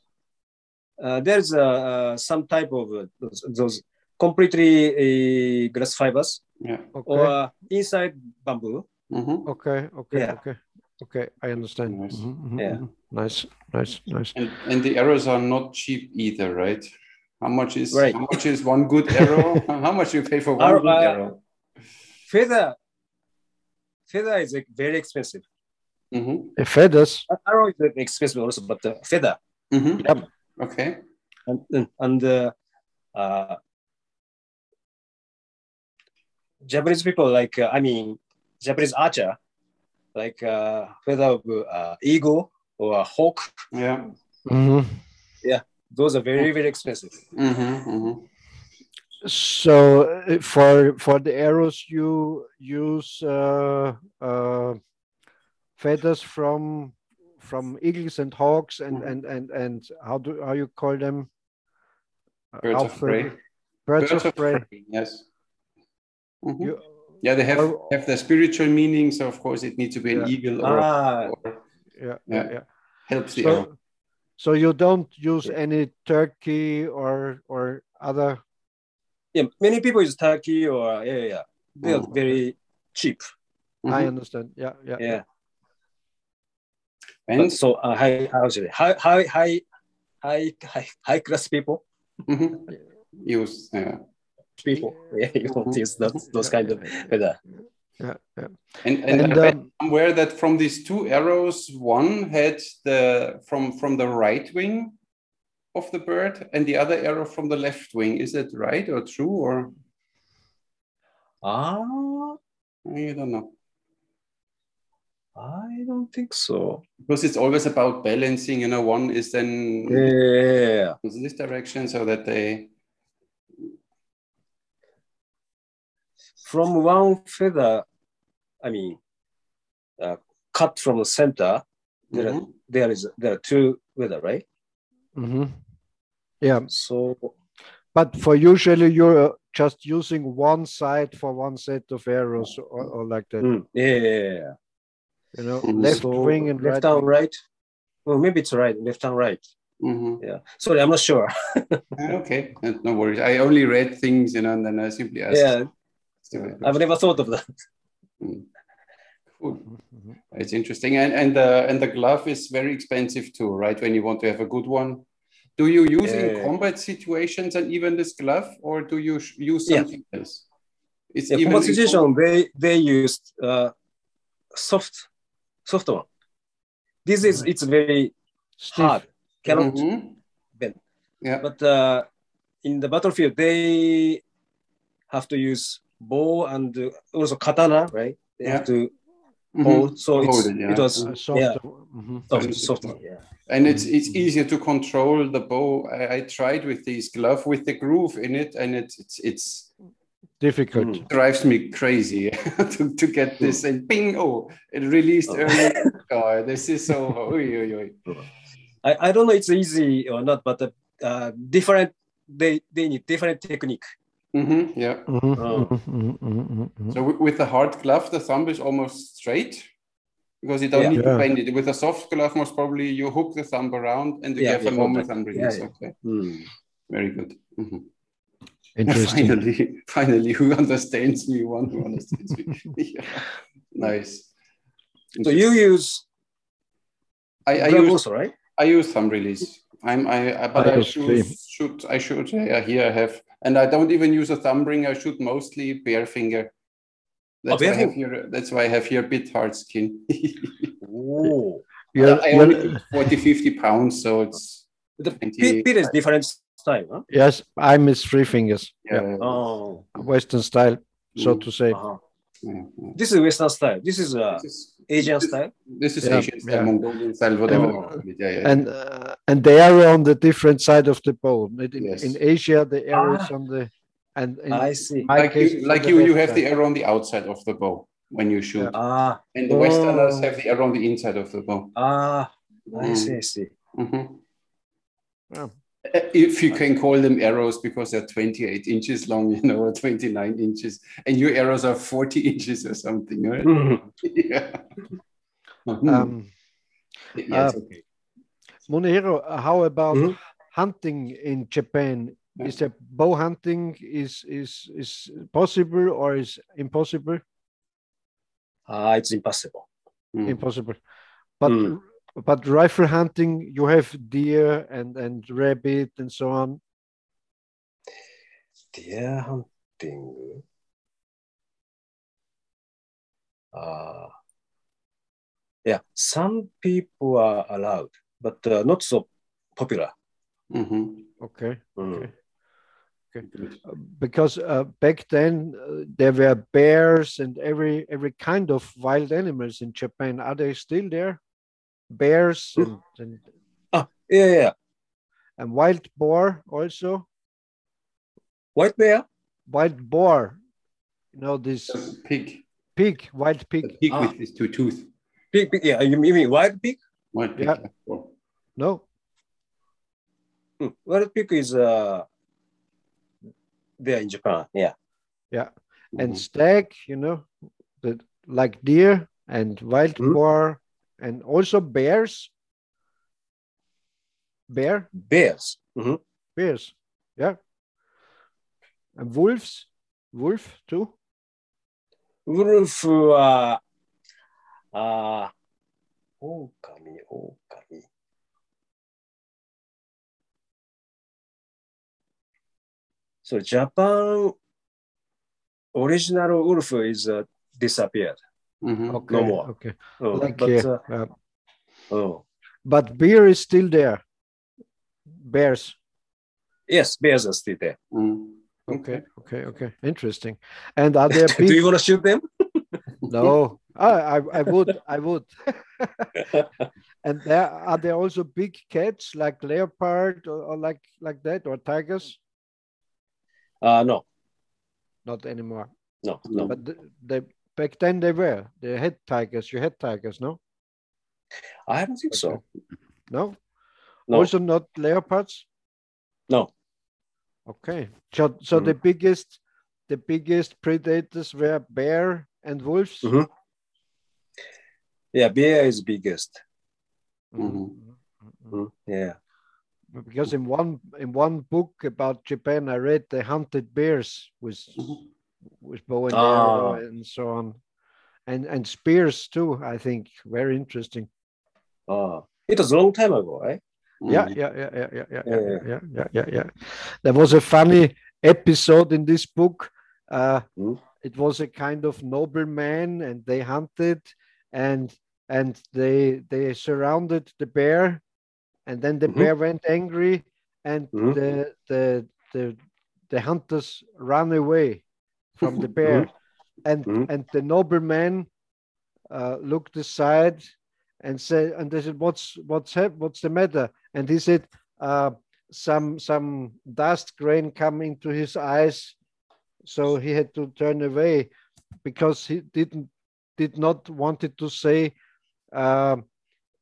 Uh, there's uh, uh, some type of uh, those, those completely uh, glass fibers Yeah. Okay, or inside bamboo. Mhm. okay, okay, Yeah. okay, okay. I understand. Nice. Mhm, mhm, Yeah. mhm. Nice, nice, nice. And, and the arrows are not cheap either, right? How much is Right. how much is one good arrow? how much you pay for one Arrow, good uh, arrow? Feather, feather is like, very expensive. Mhm. Uh, Feathers. Arrow is expensive also, but uh, feather Mhm. Yep. Okay. and and uh, uh, Japanese people like uh, I mean Japanese archer like uh, feather of uh, eagle or a hawk. Yeah. Mm-hmm. Yeah, those are very very expensive. Mhm. Mhm. So uh, for for the arrows, you use uh, uh, feathers from from eagles and hawks and Mhm. and and and how do how you call them? Uh, Birds of prey. Birds, of prey. Yes. Mhm. You, Yeah, they have Or- have their spiritual meaning. So of course it needs to be an Yeah. eagle or, Ah, or yeah, Yeah. yeah, yeah. helps the arrow. So, so you don't use any turkey or or other. yeah, many people use turkey or yeah, yeah, yeah. They are Mm. very cheap. I Mhm. understand. Yeah, yeah. Yeah. And But so uh, high, how should I, high, high, high, high, high, high class people, mhm. use yeah. people, yeah, you don't use those, those kind of yeah, feather. yeah, yeah. And, and, And, I read um, somewhere that from these two arrows, one had the from from the right wing of the bird, and the other arrow from the left wing. Is that right or true or Ah, I don't know? I don't think so. Because it's always about balancing. You know, one is then Yeah. in this direction so that they. From one feather, I mean, uh, cut from the center, there, are, Mhm. there is there are two feather, right? Mm-hmm. Yeah, So but for usually you're just using one side for one set of arrows or, or like that. mm, yeah, yeah, yeah. You know, Mm. left So, wing and left right. and wing. right. Well, maybe it's right, left and right. Mhm. Yeah. Sorry, I'm not sure. Ah, Okay, uh, no worries. I only read things, you know, and then I simply asked. yeah, Still- I've never thought of that. Cool. Mhm. It's interesting, and and the and the glove is very expensive too, right? When you want to have a good one, do you use in Yeah. combat situations and even this glove, or do you sh- use Yeah. something else? It's Yeah, even combat situation, they they used uh, soft soft one. This is it's very Stiff. hard. Cannot Mhm. bend. Yeah. But uh, in the battlefield, they have to use bow and uh, also katana, right? They Yeah. have to Mhm. hold. So Hold it's, it, yeah. it was Uh, soft. yeah Mhm. soft, soft one, yeah. And it's it's easier to control the bow. I, I tried with this glove with the groove in it, and it's it's it's Difficult. Mm. drives me crazy to, to get this and ping oh it released Oh. early oh, this is so oy, oy, oy. I, I don't know it's easy or not, but uh, uh, different. They they need different technique. Mhm, yeah Mhm, Oh. mhm, mhm, mhm, mhm. so wi- with the hard glove the thumb is almost straight because you don't Yeah. need to Yeah. bend it with a soft glove most probably you hook the thumb around and you Yeah, have a you hold normal thumb Yeah, release yeah. okay Hmm. very good Mhm. Interesting. finally finally who understands me one who understands me yeah. nice So you use I, I use also, right? I use thumb release. I'm I, I but I I use shoot, I should uh, yeah, here I have and I don't even use a thumb ring. I shoot mostly bare finger. That's bare why I have finger? here. That's why I have here bit hard skin. Oh, You're, I only you're- 40, 50 pounds, so it's the Twenty- pit, pit is different style, huh? yes, I miss three fingers. yeah. Oh, Western style, so Mm. to say. uh-huh. yeah, yeah. This is Western style. This is uh, This is Asian this- style. This is Yeah, Asian style, yeah. Mongolian style, whatever. You. Yeah, yeah. And uh, and the arrow on the different side of the bow. In, Yes. in Asia, the arrow is Ah. on the and in I see. my like case, you, like you, you left have the arrow on the outside of the bow when you shoot, Ah, and the Westerners Oh. have the arrow on the inside of the bow. ah, I Mm. see, I see. Mhm. Yeah. Uh, If you can call them arrows because they're 28 inches long, you know, or 29 inches, and your arrows are 40 inches or something, right? Mhm. yeah. Mhm. Um, yes, uh, okay. Munehiro, uh, how about Mhm. hunting in Japan? Yeah. Is there bow hunting is is is possible or is impossible? Ah, it's impossible. Mm. Impossible. But Mm. But rifle hunting, you have deer and and rabbit and so on. Deer hunting. Ah, yeah, some people are allowed, but uh, not so popular. Mhm. Okay. Mm. Okay. Uh, because uh, back then uh, there were bears and every every kind of wild animals in Japan. Are they still there? Bears and, and, Ah, yeah, yeah. and wild boar also. White bear. Wild boar, you know this Pig, pig, wild the pig. pig Ah. with his two tooth. Pig, pig, yeah, you mean wild pig? Wild pig. Yeah. yeah. No, Hmm. Wild pig is uh, there in Japan. Yeah. Yeah, and Mhm. stag, you know, the like deer and wild Hmm. boar, and also bears. Bear. Bears. Mm -hmm. Bears. Yeah. And wolves. Wolf too. Wolf. Uh, uh, okami, okami. So Japan original wolf is uh, disappeared. Mhm. Okay, more. okay, Oh, like but, here. uh, uh, oh. but bear is still there. Bears. Yes, bears are still there. Mhm. Okay, okay, okay. Interesting. And are there Do you want to shoot them? no, I, I, I would, I would. and there are there also big cats like leopard or, or like like that or tigers? Uh, no, Not anymore. no, no. But the, they back then they were. They had tigers. You had tigers, no? I don't think so. No. No. Also not leopards. No. Okay. So so Mm. the biggest the biggest predators were bear and wolves. Mhm. Yeah, bear is biggest. Mhm. Mhm. Yeah. Because in one in one book about Japan, I read they hunted bears with. With bow and arrow and so on, and and spears too. I think very interesting. Ah, it was a long time ago, right? Yeah, Mhm. yeah, yeah, yeah, yeah, yeah, Yeah, yeah, yeah, yeah, yeah, yeah. There was a funny episode in this book. Uh, Mm. It was a kind of nobleman, and they hunted, and and they they surrounded the bear, and then the Mhm. bear went angry, and Mhm. the the the the hunters ran away from the bear, and Mhm. and the nobleman uh, looked aside and said, and they said, "What's what's hap- What's the matter?" And he said, uh, "Some some dust grain come into his eyes, so he had to turn away because he didn't did not wanted to say." Uh,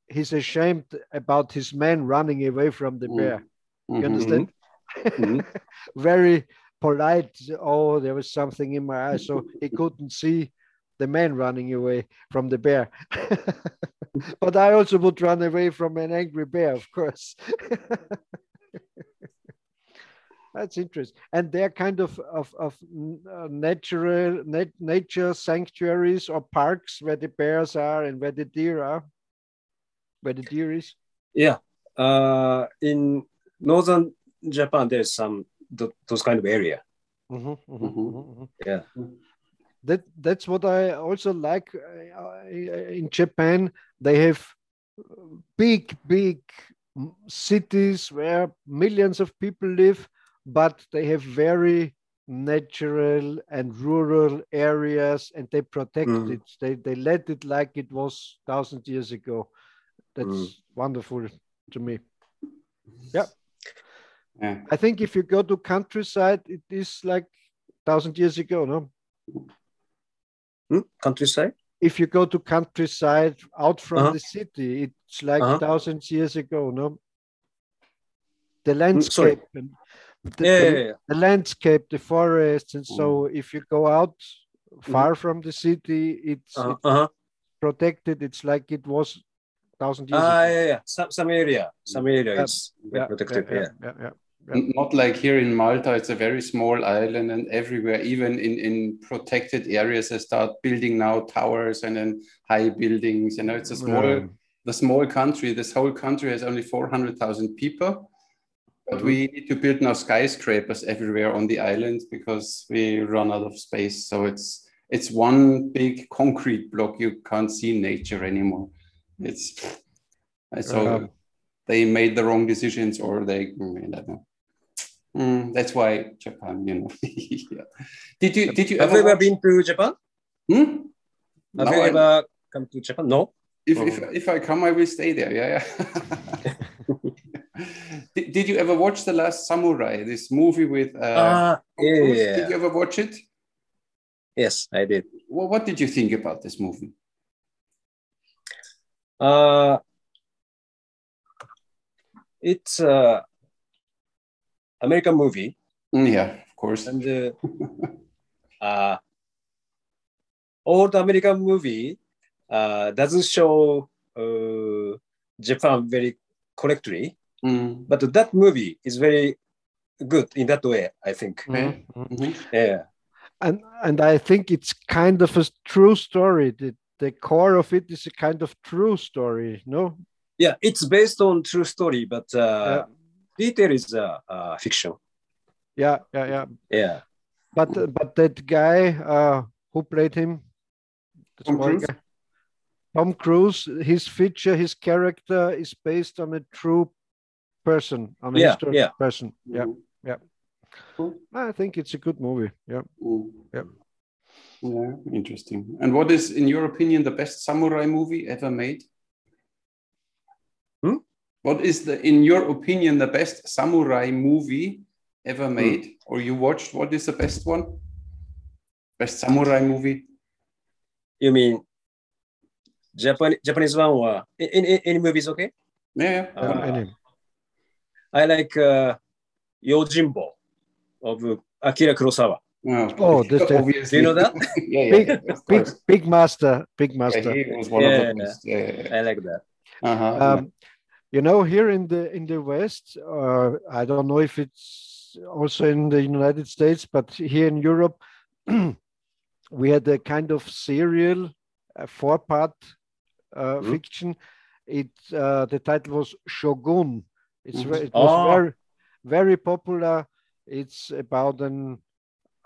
he's ashamed about his man running away from the Mm. bear. You understand? Mhm. Very polite. Oh, there was something in my eye, so he couldn't see the man running away from the bear. but I also would run away from an angry bear, of course. That's interesting. And they're kind of of, of uh, natural nat nature sanctuaries or parks where the bears are and where the deer are, where the deer is. Yeah. Uh, in northern Japan, there's some th those kind of area. Mm -hmm, mm -hmm, Mhm. mm -hmm. Yeah. That that's what I also like uh, in Japan. They have big, big cities where millions of people live, but they have very natural and rural areas and they protect Mm. it. They, they let it like it was thousand years ago. That's Mm. wonderful to me. Yeah. I think if you go to countryside, it is like thousand years ago, no? Hmm? Countryside? If you go to countryside out from Uh-huh. the city, it's like Uh-huh. thousands years ago, no? The Mm, sorry. landscape, and the, Yeah, the- yeah, yeah. the landscape, the forests, and so Mm. if you go out far from the city, it's, Uh-huh. it's uh-huh. protected. It's like it was thousand years Ah, ago. yeah, yeah. Some, some area, some area Yeah, is Yeah, protected. yeah, Yeah. N- Not like here in Malta, it's a very small island, and everywhere, even in, in protected areas, they start building now towers and then high buildings. You know, it's a small, Yeah. the small country. This whole country has only 400,000 people, but Mhm. we need to build now skyscrapers everywhere on the island because we run out of space. So it's it's one big concrete block. You can't see nature anymore. It's so Um, they made the wrong decisions or they I don't know. Mm, that's why Japan, you know. Yeah. Did you did you Have ever, you ever been to Japan? Hmm? Have No, you I- ever come to Japan? No. if, if if I come, I will stay there. Yeah, yeah. did, did you ever watch the Last Samurai? This movie with uh, Tom yeah, yeah, Did you ever watch it? Yes, I did. Well, what did you think about this movie? Uh, it's a American movie, Mm, yeah, of course. and uh, uh, old American movie uh, doesn't show uh, Japan very correctly, Mm, but that movie is very good in that way. I think. Mhm, mhm. mhm. Yeah. and and I think it's kind of a true story. The the core of it is a kind of true story, no? Yeah, it's based on true story, but uh, Yeah. Detail is a, uh, fiction. Yeah, yeah, yeah. Yeah. But but that guy uh, who played him, Tom Cruise? guy, Tom Cruise, his feature, his character is based on a true person, on a Yeah, historical yeah. person. Yeah, Mhm. I think it's a good movie. Yeah. Mm. Yep. Yeah, interesting. And what is, in your opinion, the best samurai movie ever made? What is the, in your opinion, the best samurai movie ever Hmm. made, or you watched? What is the best one? Best samurai movie? You mean Japan Japanese one or any, any movies? Okay. Yeah, yeah. Yeah, Uh, any- I like uh, Yojimbo of Akira Kurosawa. Oh, Oh, this- this- obviously. Do you know that? yeah, yeah, Big, of big, big master, big Yeah, master. he was one Yeah. of the best. Yeah, yeah, yeah. I like that. Uh-huh. Um, you know, here in the in the West, uh, I don't know if it's also in the United States, but here in Europe, we had a kind of serial, a four-part uh, Mhm. fiction. It uh, the title was Shogun. It's Mhm. it was Oh. very very popular. It's about an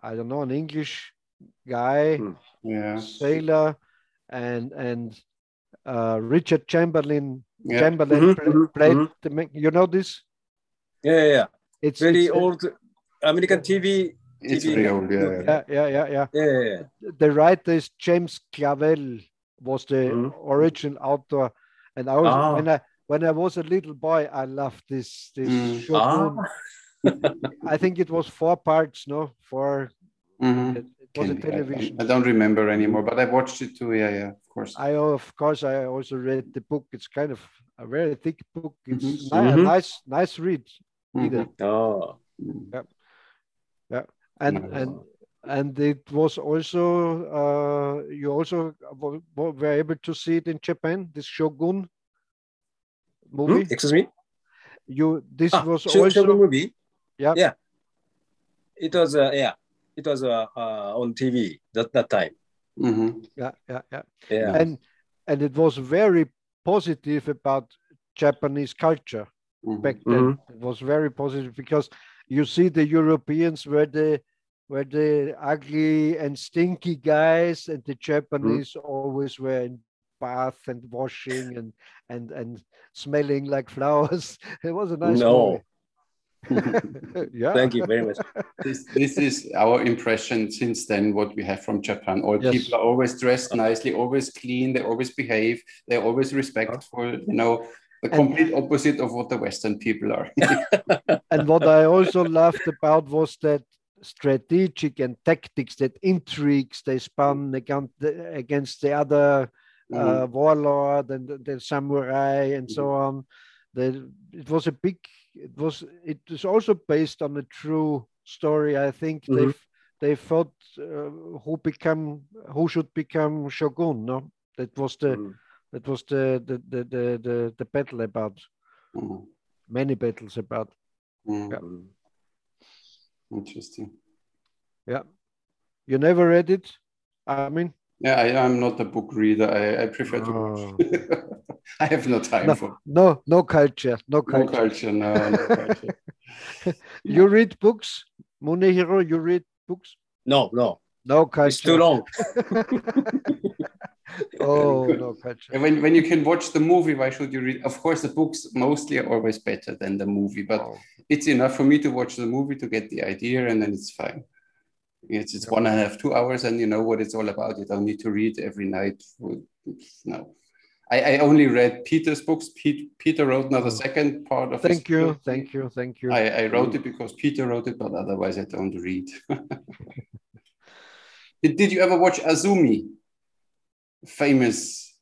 I don't know an English guy Hmm. yeah. sailor and and uh, Richard Chamberlain Yeah. Chamberlain pla- mhm, played the ma- you know this Yeah, yeah, yeah. it's Very it's old American TV. It's TV very old, yeah. yeah. yeah yeah yeah yeah Yeah, yeah, yeah. the writer is James Clavell was the Mhm. original author and I was Ah. when I when I was a little boy I loved this this Mm. Shogun. Ah. I think it was four parts no four Mhm. it, it was a Can be. I- television I, don't remember anymore, but I watched it too. Yeah, yeah, of course. I of course I also read the book it's kind of a very thick book it's Mhm. ni- a Mhm. nice nice read either. Mhm. Oh. Mhm. and No. and and it was also uh, you also w- w- were able to see it in Japan. This Shogun Hmm? movie. Excuse me. You this Ah, was Sho- also Shogun movie. Yeah. Yeah. it was uh, yeah, it was uh, uh, on TV that that time. hmm Yeah, yeah, yeah. Yeah. And and it was very positive about Japanese culture hmm back then. It was very positive because you see the Europeans were the were the ugly and stinky guys, and the Japanese always were in bath and washing and and and smelling like flowers. It was a nice No. movie. yeah. Thank you very much. This, this is our impression since then, what we have from Japan. All Yes. people are always dressed nicely, always clean, they always behave, they're always respectful, you know, the And- complete opposite of what the Western people are. And what I also loved about was that strategic and tactics, that intrigues they spun against the, against the other Mhm. uh, warlord and the, the samurai and so on. The, it was a big. It was. It was also based on a true story. I think they Mhm. they thought uh, who become who should become shogun. No, that was the Mm. that was the the the the, the, the battle about Mhm. many battles about. Mhm. Yeah. Interesting. You never read it? I mean, Yeah, I, I'm not a book reader. I, I prefer to watch. Oh. I have no time No. for no, no culture, no culture. no culture. culture. No, no culture. You read books, Munehiro. You read books? No, no, No culture. it's too long. Oh, no culture. When, when you can watch the movie, why should you read? Of course, the books mostly are always better than the movie, but Oh. it's enough for me to watch the movie to get the idea, and then it's fine. It's, it's one and a half, two hours, and you know what it's all about. You don't need to read every night. No. I, I only read Peter's books. Pete, Peter wrote now the mm. second part of his Thank you, book. thank you, thank you. I, I mm. wrote it because Peter wrote it, but otherwise I don't read. did, did you ever watch Azumi? Famous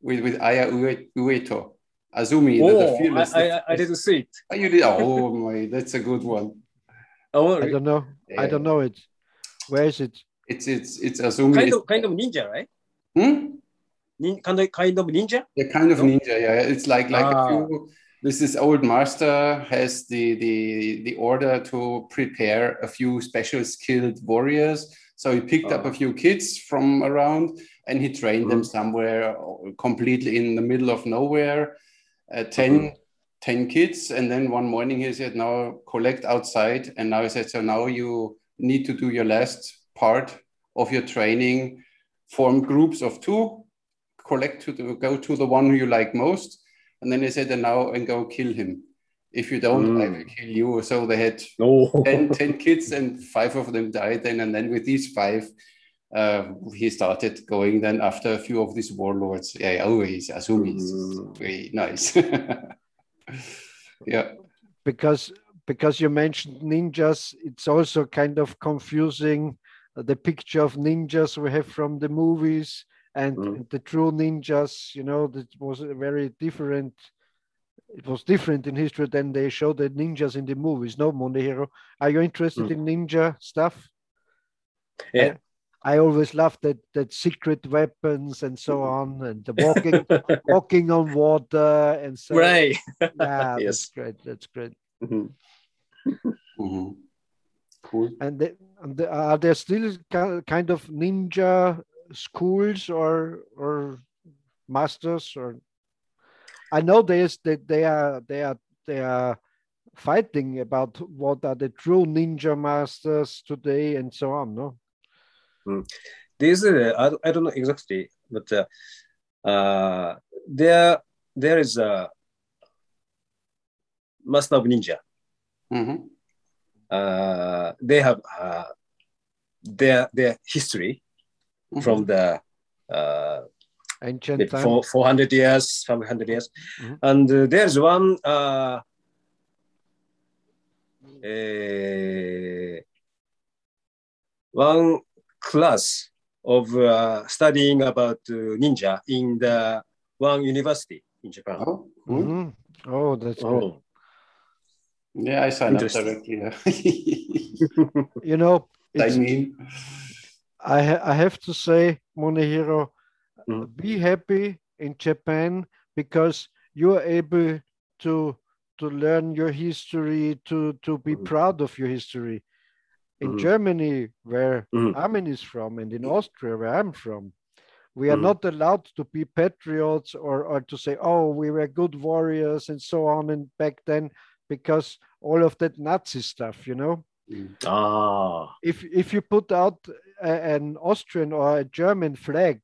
with, with Aya Ueto. Azumi, the, the Oh, fearless. I, I, I didn't see it. Oh, you did? Oh my, that's a good one. Oh, I don't know. I don't know it. Where is it? It's it's it's Azumi. kind of kind of ninja, right? Hmm? Nin, kind of kind of ninja. Yeah, kind of No? ninja. Yeah, it's like like Ah. a few. This is old master has the the the order to prepare a few special skilled warriors. So he picked up Ah. a few kids from around and he trained them somewhere uh, completely in the middle of nowhere. Uh, 10, 10 kids, and then one morning he said, "Now collect outside." And now he said, "So now you need to do your last part of your training. Form groups of two, collect to the, go to the one you like most, and then they said, and now and go kill him. If you don't, I Mm. will kill you. So they had No. 10, 10 kids, and five of them died. Then and then with these five, uh, he started going. Then after a few of ththese warlords, yeah, always Azumi, is Mm. very nice. yeah, Because because you mentioned ninjas, it's also kind of confusing uh, the picture of ninjas we have from the movies and Mm. the true ninjas. You know, that was a very different. It was different in history than they show the ninjas in the movies. No, Munehiro, are you interested Mm. in ninja stuff? Yeah. I always loved that that secret weapons and so on, and the walking walking on water and so. Right. Yeah, that's Yes. great. That's great. Mhm. Mhm. cool. And, the, and the, are there still kind of ninja schools or or masters or? I know there's that they are they are they are fighting about what are the true ninja masters today and so on. No. This uh, I, don't- I don't know exactly, but uh, uh, there there is a master of ninja. Mhm. Uh, they have uh, their their history Mhm. from the uh, Ancient the time. four, 400 years, 500 years. Mhm. And uh, there's one uh, eh, one class of uh, studying about uh, ninja in the one university in Japan. Oh, cool. Mhm. Oh, that's good. Yeah, I signed up directly. You know, I mean, I ha- I have to say, Munehiro, Mm. be happy in Japan because you are able to to learn your history, to to be Mm. proud of your history. in Mhm. Germany, where Mhm. Armin is from, and in Austria, where I'm from, we are Mhm. not allowed to be patriots or, or to say, oh, we were good warriors and so on. And back then, because all of that Nazi stuff, you know, Mm. Ah. if if you put out a, an Austrian or a German flag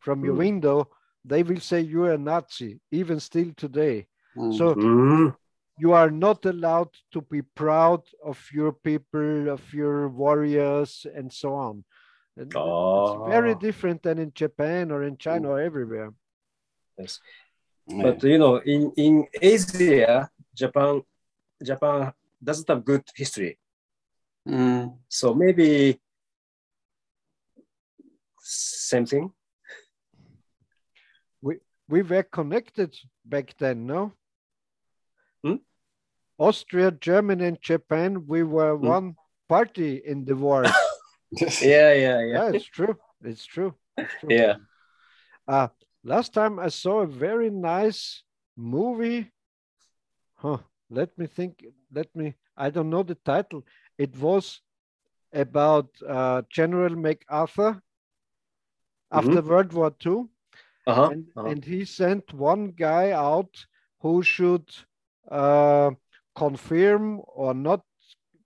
from your Mm. window, they will say you're a Nazi, even still today. Mm. So Mm. you are not allowed to be proud of your people, of your warriors, and so on. And It's very Ah. different than in Japan or in China or everywhere. Yes. But you know, in in Asia, Japan, Japan doesn't have good history. Mm. So maybe same thing. We we were connected back then, no? Hmm? Austria, Germany, and Japan, we were Hmm. one party in the war. Yeah, yeah, yeah, yeah, it's true. It's true. It's true. yeah. Uh, last time I saw a very nice movie. Huh. Let me think. Let me, I don't know the title. It was about uh, General MacArthur after World War II. Uh-huh. And, uh-huh. and he sent one guy out who should uh, confirm or not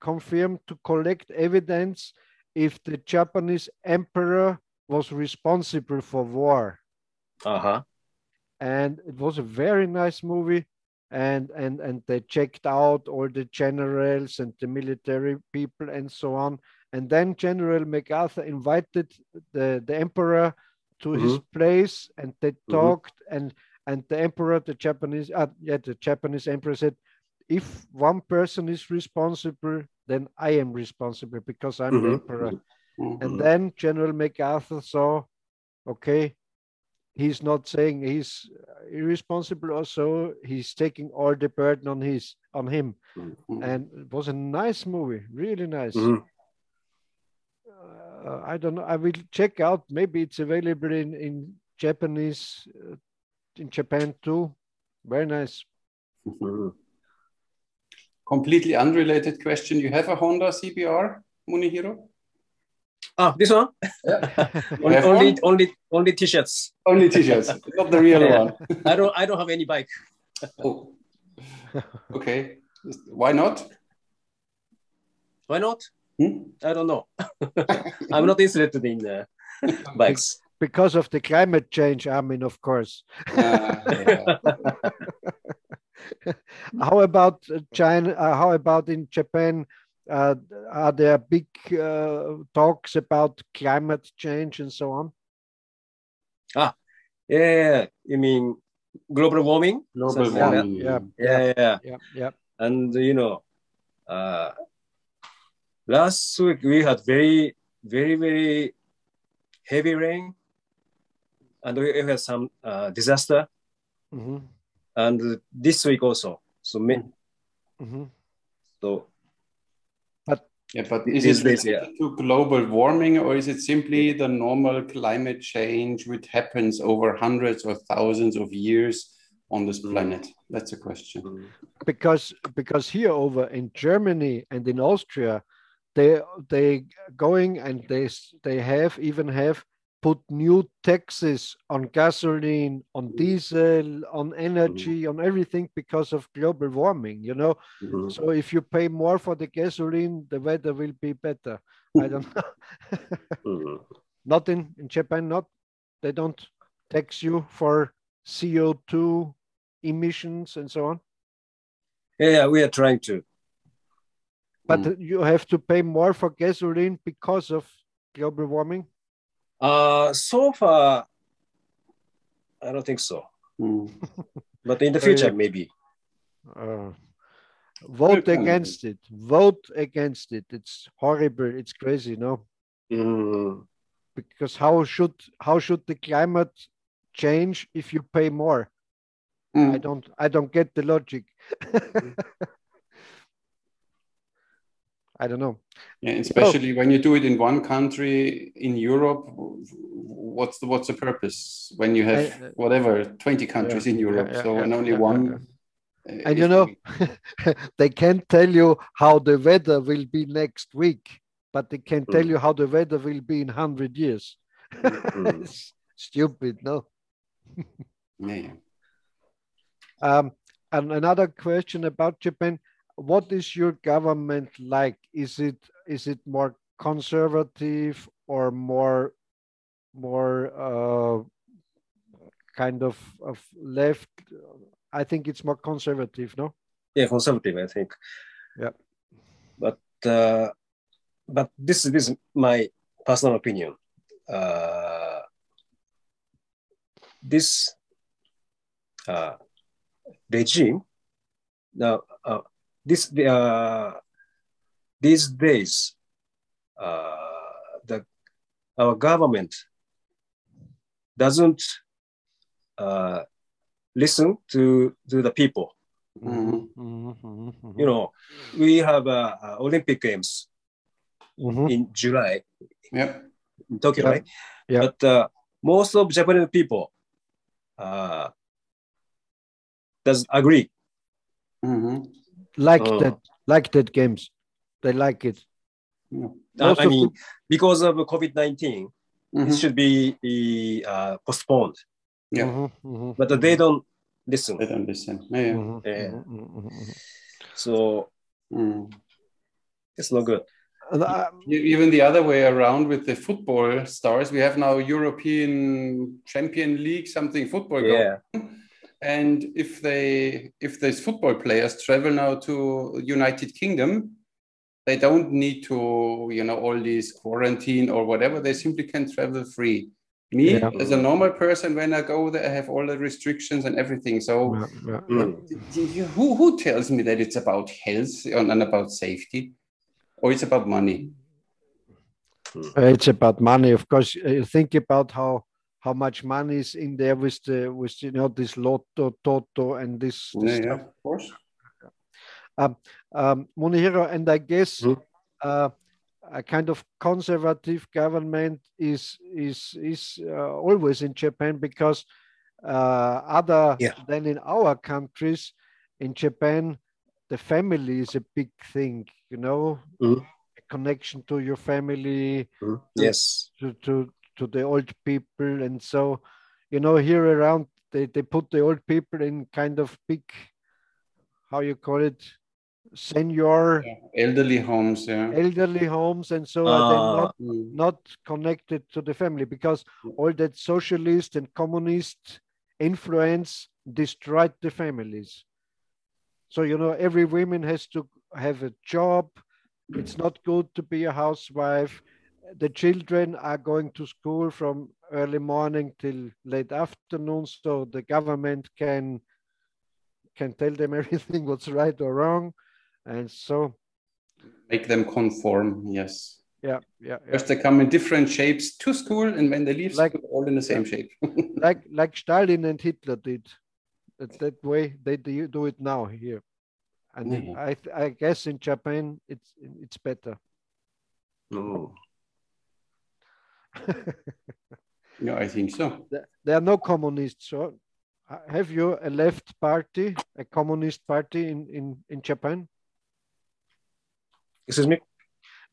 confirm to collect evidence if the Japanese emperor was responsible for war Uh-huh. and it was a very nice movie and and and they checked out all the generals and the military people and so on. And then general macarthur invited the the emperor to his place and they talked and and the emperor the japanese uh, yeah the japanese emperor said if one person is responsible then i am responsible because i'm the Mhm, emperor. Mm. and then General MacArthur saw, okay, he's not saying he's irresponsible or so, he's taking all the burden on his on him. Mm. And it was a nice movie, really nice. Mhm. Uh, I don't know. I will check out. Maybe it's available in in Japanese, uh, in Japan too. Very nice. Mhm. Completely unrelated question. You have a Honda CBR, Munehiro? Ah, this one? You Only only, only only t-shirts. Only t-shirts, not the real Yeah. one. I don't I don't have any bike. Oh. Okay. Why not? Why not? Hmm? I don't know. I'm not interested in uh, bikes. because of the climate change, I mean, of course. Uh, yeah. How about uh, China? Uh, how about in Japan? Uh, are there big uh, talks about climate change and so on? Ah, yeah, you mean global warming? Global Something like that? warming. Yeah, Yeah, yeah. yeah, yeah. And you know, uh, last week we had very, very, very heavy rain, and we had some uh, disaster. Mhm, And this week also. So, ma- mhm. so Yeah, but is These it days, related to global warming or is it simply the normal climate change which happens over hundreds or thousands of years on this Mm. planet? That's a question. Because because here over in Germany and in Austria, they they going and they they have even have put new taxes on gasoline, on diesel, on energy, on everything because of global warming. You know, mhm. So if you pay more for the gasoline, the weather will be better. I don't know. Mhm. not in, in Japan, not they don't tax you for CO2 emissions and so on. yeah, we are trying to. But Mm. you have to pay more for gasoline because of global warming. Uh, so far, I don't think so. Mm. But in the future, maybe. Uh, vote against it. Vote against it. It's horrible. It's crazy, no? Mm. Because how should how should the climate change if you pay more? Mm. I don't I don't get the logic. I don't know. Yeah, especially when you do it in one country in Europe, what's the what's the purpose when you have I- uh, whatever 20 countries in Europe? yeah, so yeah, and only yeah, one yeah. and you know they can't tell you how the weather will be next week but they can tell Mm. you how the weather will be in 100 years Mm. stupid no yeah. um, and another question about japan what is your government like is it is it more conservative or more more uh, kind of of left i think it's more conservative no yeah, conservative, I think. Yeah. But uh, but this this is my personal opinion. Uh, this uh, regime now uh, this the uh, these days uh, the our government doesn't uh, listen to to the people Mhm. Mhm, you know, we have uh, uh, Olympic Games mhm. in July Yep. in Tokyo, Yeah. right? Yeah. But uh, most of Japanese people uh, does agree. Mhm. Like Oh. that like that games they like it Yeah. Uh, Most I mean, the- because of COVID nineteen, Mhm. it should be uh, postponed. Yeah. Mhm, mhm, But they don't listen. they don't listen. Yeah. yeah. mhm, Yeah. mhm, mhm, mhm. So Mm. it's not good. And, uh, Even the other way around with the football stars, we have now European Champion League, something football. going. Yeah. And if they, if these football players travel now to United Kingdom, they don't need to, you know, all these quarantine or whatever. They simply can travel free. Me, Yeah. as a normal person, when I go there, I have all the restrictions and everything. So, yeah, yeah, d- d- who who tells me that it's about health and and about safety, or it's about money? Uh, It's about money, of course. uh, You think about how how much money is in there with the with you know this lotto, toto, and this, this Yeah, yeah, stuff. of course. Um, Munehiro, and I guess Mhm. uh, a kind of conservative government is is is uh, always in Japan because uh, other Yeah. than in our countries, in Japan, the family is a big thing. You know, a connection to your family, Mm. Yes. to to to the old people and so you know here around they, they put the old people in kind of big how you call it senior Elderly homes, yeah. elderly homes and so are they Ah. not Mm. not connected to the family because all that socialist and communist influence destroyed the families so you know every woman has to have a job it's not good to be a housewife the children are going to school from early morning till late afternoon so the government can can tell them everything what's right or wrong and so Make them conform, yes. yeah yeah, yeah. First, they come in different shapes to school, and when they leave Like- school, all in the same shape. like like Stalin and Hitler did. That, that way they do do it now here, and Mhm. I I guess in Japan it's it's better. Mm. yeah, I think so. There there are no communists. So uh, have you a left party, a communist party in in in Japan? Excuse me.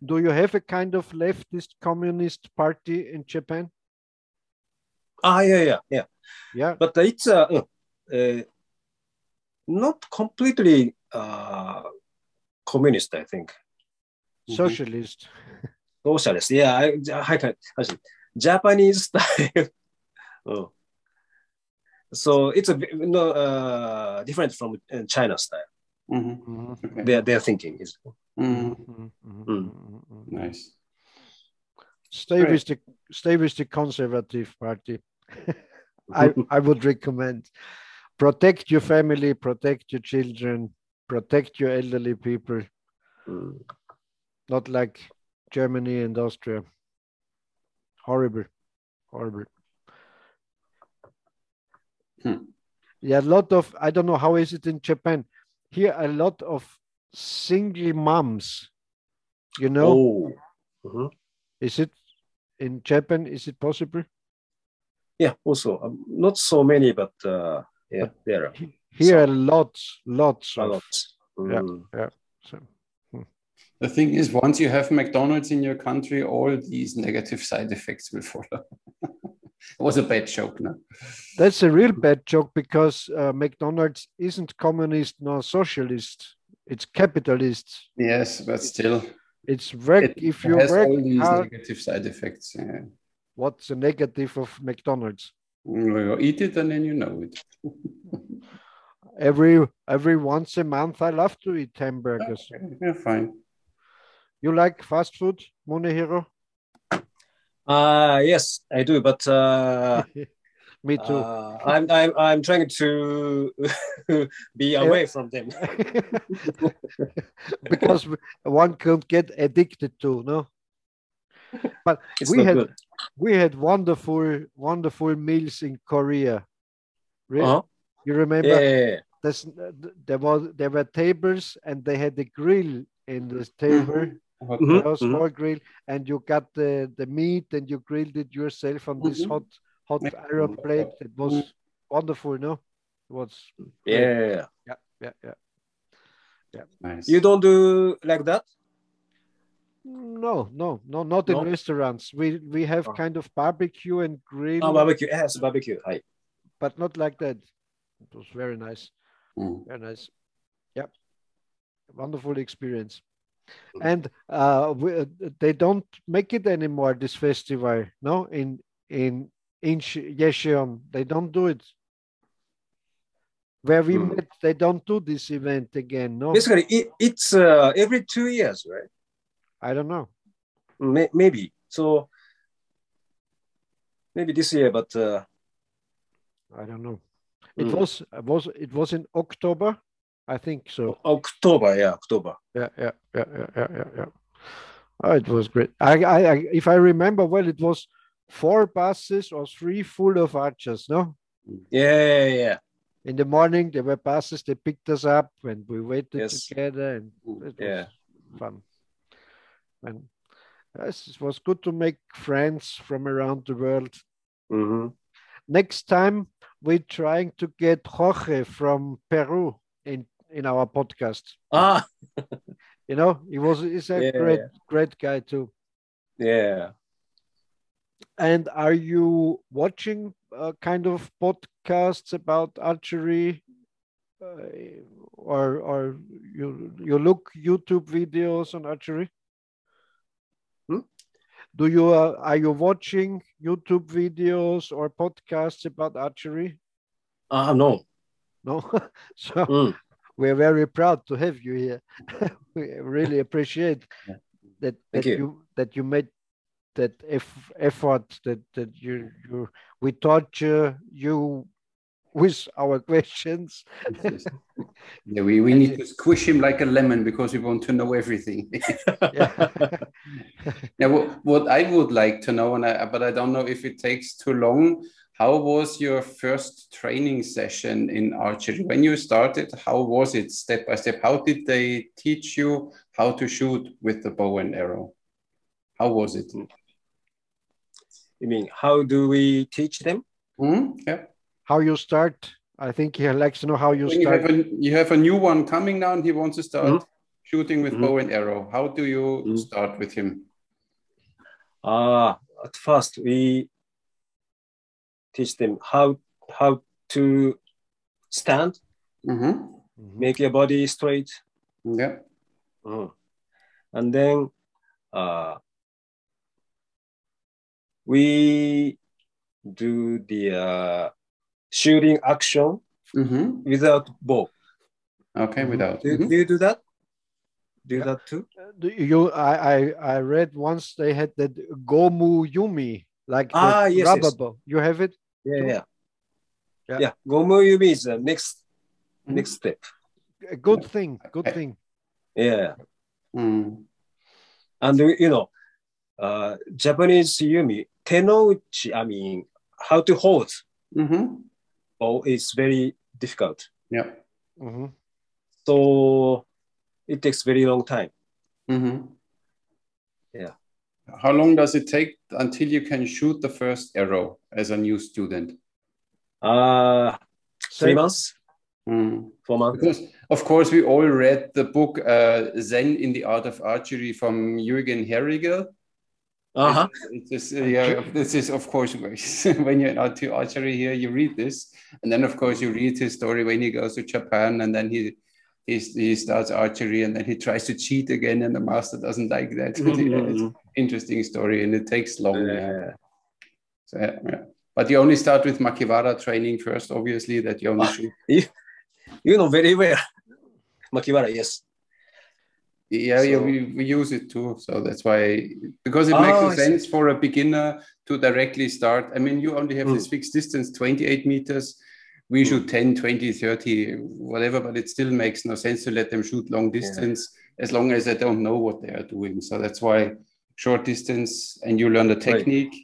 Do you have a kind of leftist communist party in Japan? Ah, yeah, yeah, yeah. Yeah. But it's uh, uh, not completely uh, communist, I think. Socialist. Socialist. Yeah, I, I can, actually, Japanese style. oh. So it's a bit no, uh, different from uh, China style. Mhm. Mhm, Okay. Their their thinking is. Mhm. mhm, mhm, Mm. mhm, mhm. Nice. Stay Right. with the stay with the conservative party. I, I would recommend protect your family, protect your children, protect your elderly people, Mm. not like Germany and Austria. Horrible, horrible. Hmm. Yeah, a lot of I don't know how is it in Japan. Here, a lot of single moms. You know, Oh. Mhm. is it in Japan? Is it possible? Yeah. Also, um, not so many, but uh, yeah, there are. Here, lots, lots a of. lot. Yeah. Mm. So, The thing is, once you have McDonald's in your country, all these negative side effects will follow. it was a bad joke, no? that's a real bad joke because uh, McDonald's isn't communist nor socialist. It's capitalist. Yes, but still, It's work. it if you has work all these hard, negative side effects. Yeah. what's the negative of McDonald's? You eat it and then you know it. Every every once a month, I love to eat hamburgers. Yeah, fine. You like fast food, Munehiro? Uh, yes, I do, but uh, Me too. uh, I'm, I'm, I'm trying to be away from them. because one can get addicted to, no? But It's we had good. we had wonderful wonderful meals in Korea. Really? Uh-huh. You remember? Yeah, yeah, yeah. This, there was there were tables and they had a grill in the table, Hot Mhm. a small grill, and you got the, the meat and you grilled it yourself on this Mhm. hot hot Yeah. iron plate. It was Mhm. wonderful, no? It was yeah, yeah, yeah. yeah, yeah, yeah. Nice. You don't do like that? No, no, no, not in restaurants. We we have Oh. kind of barbecue and grill, Ah, barbecue. Yes, barbecue. Hi. but not like that. It was very nice, Mm. very nice. Yeah. wonderful experience. Mm. And uh, we, uh, they don't make it anymore. This festival, no, in in in they don't do it. Where we Mm. met, they don't do this event again. No, Basically, it, it's uh, every two years, right? I don't know. May- maybe. So maybe this year, but uh, I don't know. It Mm. was it was it was in October, I think so. October, yeah, October. Yeah, yeah, yeah, yeah, yeah, yeah. yeah. Oh, it was great. I, I, I, if I remember well, it was four buses or three full of archers. No, Yeah, yeah, yeah. in the morning there were buses. They picked us up and we waited Yes. together, and it was Yeah. fun. And yes, it was good to make friends from around the world. Mhm. Next time we're trying to get Jorge from Peru in our podcast. Ah, You know, he was he's a Yeah, great great guy too. yeah. And are you watching uh, kind of podcasts about archery, uh, or or you you look YouTube videos on archery? Hmm? Do you uh, are you watching YouTube videos or podcasts about archery? Ah, no. No, so Mm. We're very proud to have you here. we really appreciate Yeah. that that you. you. that you made that eff- effort that that you you we torture you with our questions. Yes, yes. Yeah, we, we need to squish him like a lemon because we want to know everything. Yeah. Now, what, what I would like to know, and I, but I don't know if it takes too long. How was your first training session in archery? When you started, how was it step by step? How did they teach you how to shoot with the bow and arrow? How was it? You mean how do we teach them? Hmm? Yeah. how you start? I think he likes to know how you When you start. have, a, you have a new one coming now and he wants to start shooting with Mhm. bow and arrow. How do you Mhm. start with him? Ah, at first we teach them how how to stand, hmm Mhm. make your body straight, Yeah. Mhm. and then uh, we do the uh, shooting action hmm without bow. Okay, Mhm. without. Do, Mhm. do you do that? Do Yeah. that too? Do you I, I I read once they had that Gomu Yumi like the Ah, yes, rubber yes. bow. You have it? Yeah, yeah. Yeah. Yeah, Gomu Yumi is the next Mhm. next step. A good thing. Good Okay. thing. Yeah. Mm. And you know, uh, Japanese Yumi, tenouchi, I mean, how to hold hmm bow is very difficult. Yeah. Mhm. So it takes very long time. hmm Yeah. How long does it take until you can shoot the first arrow as a new student? Uh, three months. Mm. four months. Because, of course, we all read the book uh, Zen in the Art of Archery from Jürgen Herrigel. Uh-huh. It's just, uh, yeah, this is, of course, when you're to archery here, you read this. And then, of course, you read his story when he goes to Japan and then he, he, he starts archery and then he tries to cheat again and the master doesn't like that. It's an interesting story and it takes long. yeah. Yeah. So, yeah, yeah. But you only start with Makiwara training first, obviously, that you only Ah. shoot. You know very well. Makiwara, yes. Yeah, yeah, we, we use it too. So that's why, because it Oh, makes sense for a beginner to directly start. I mean, you only have Mm. this fixed distance, 28 meters. We shoot 10, 20, 30, whatever, but it still makes no sense to let them shoot long distance as long as they don't know what they are doing. So that's why short distance and you learn the technique.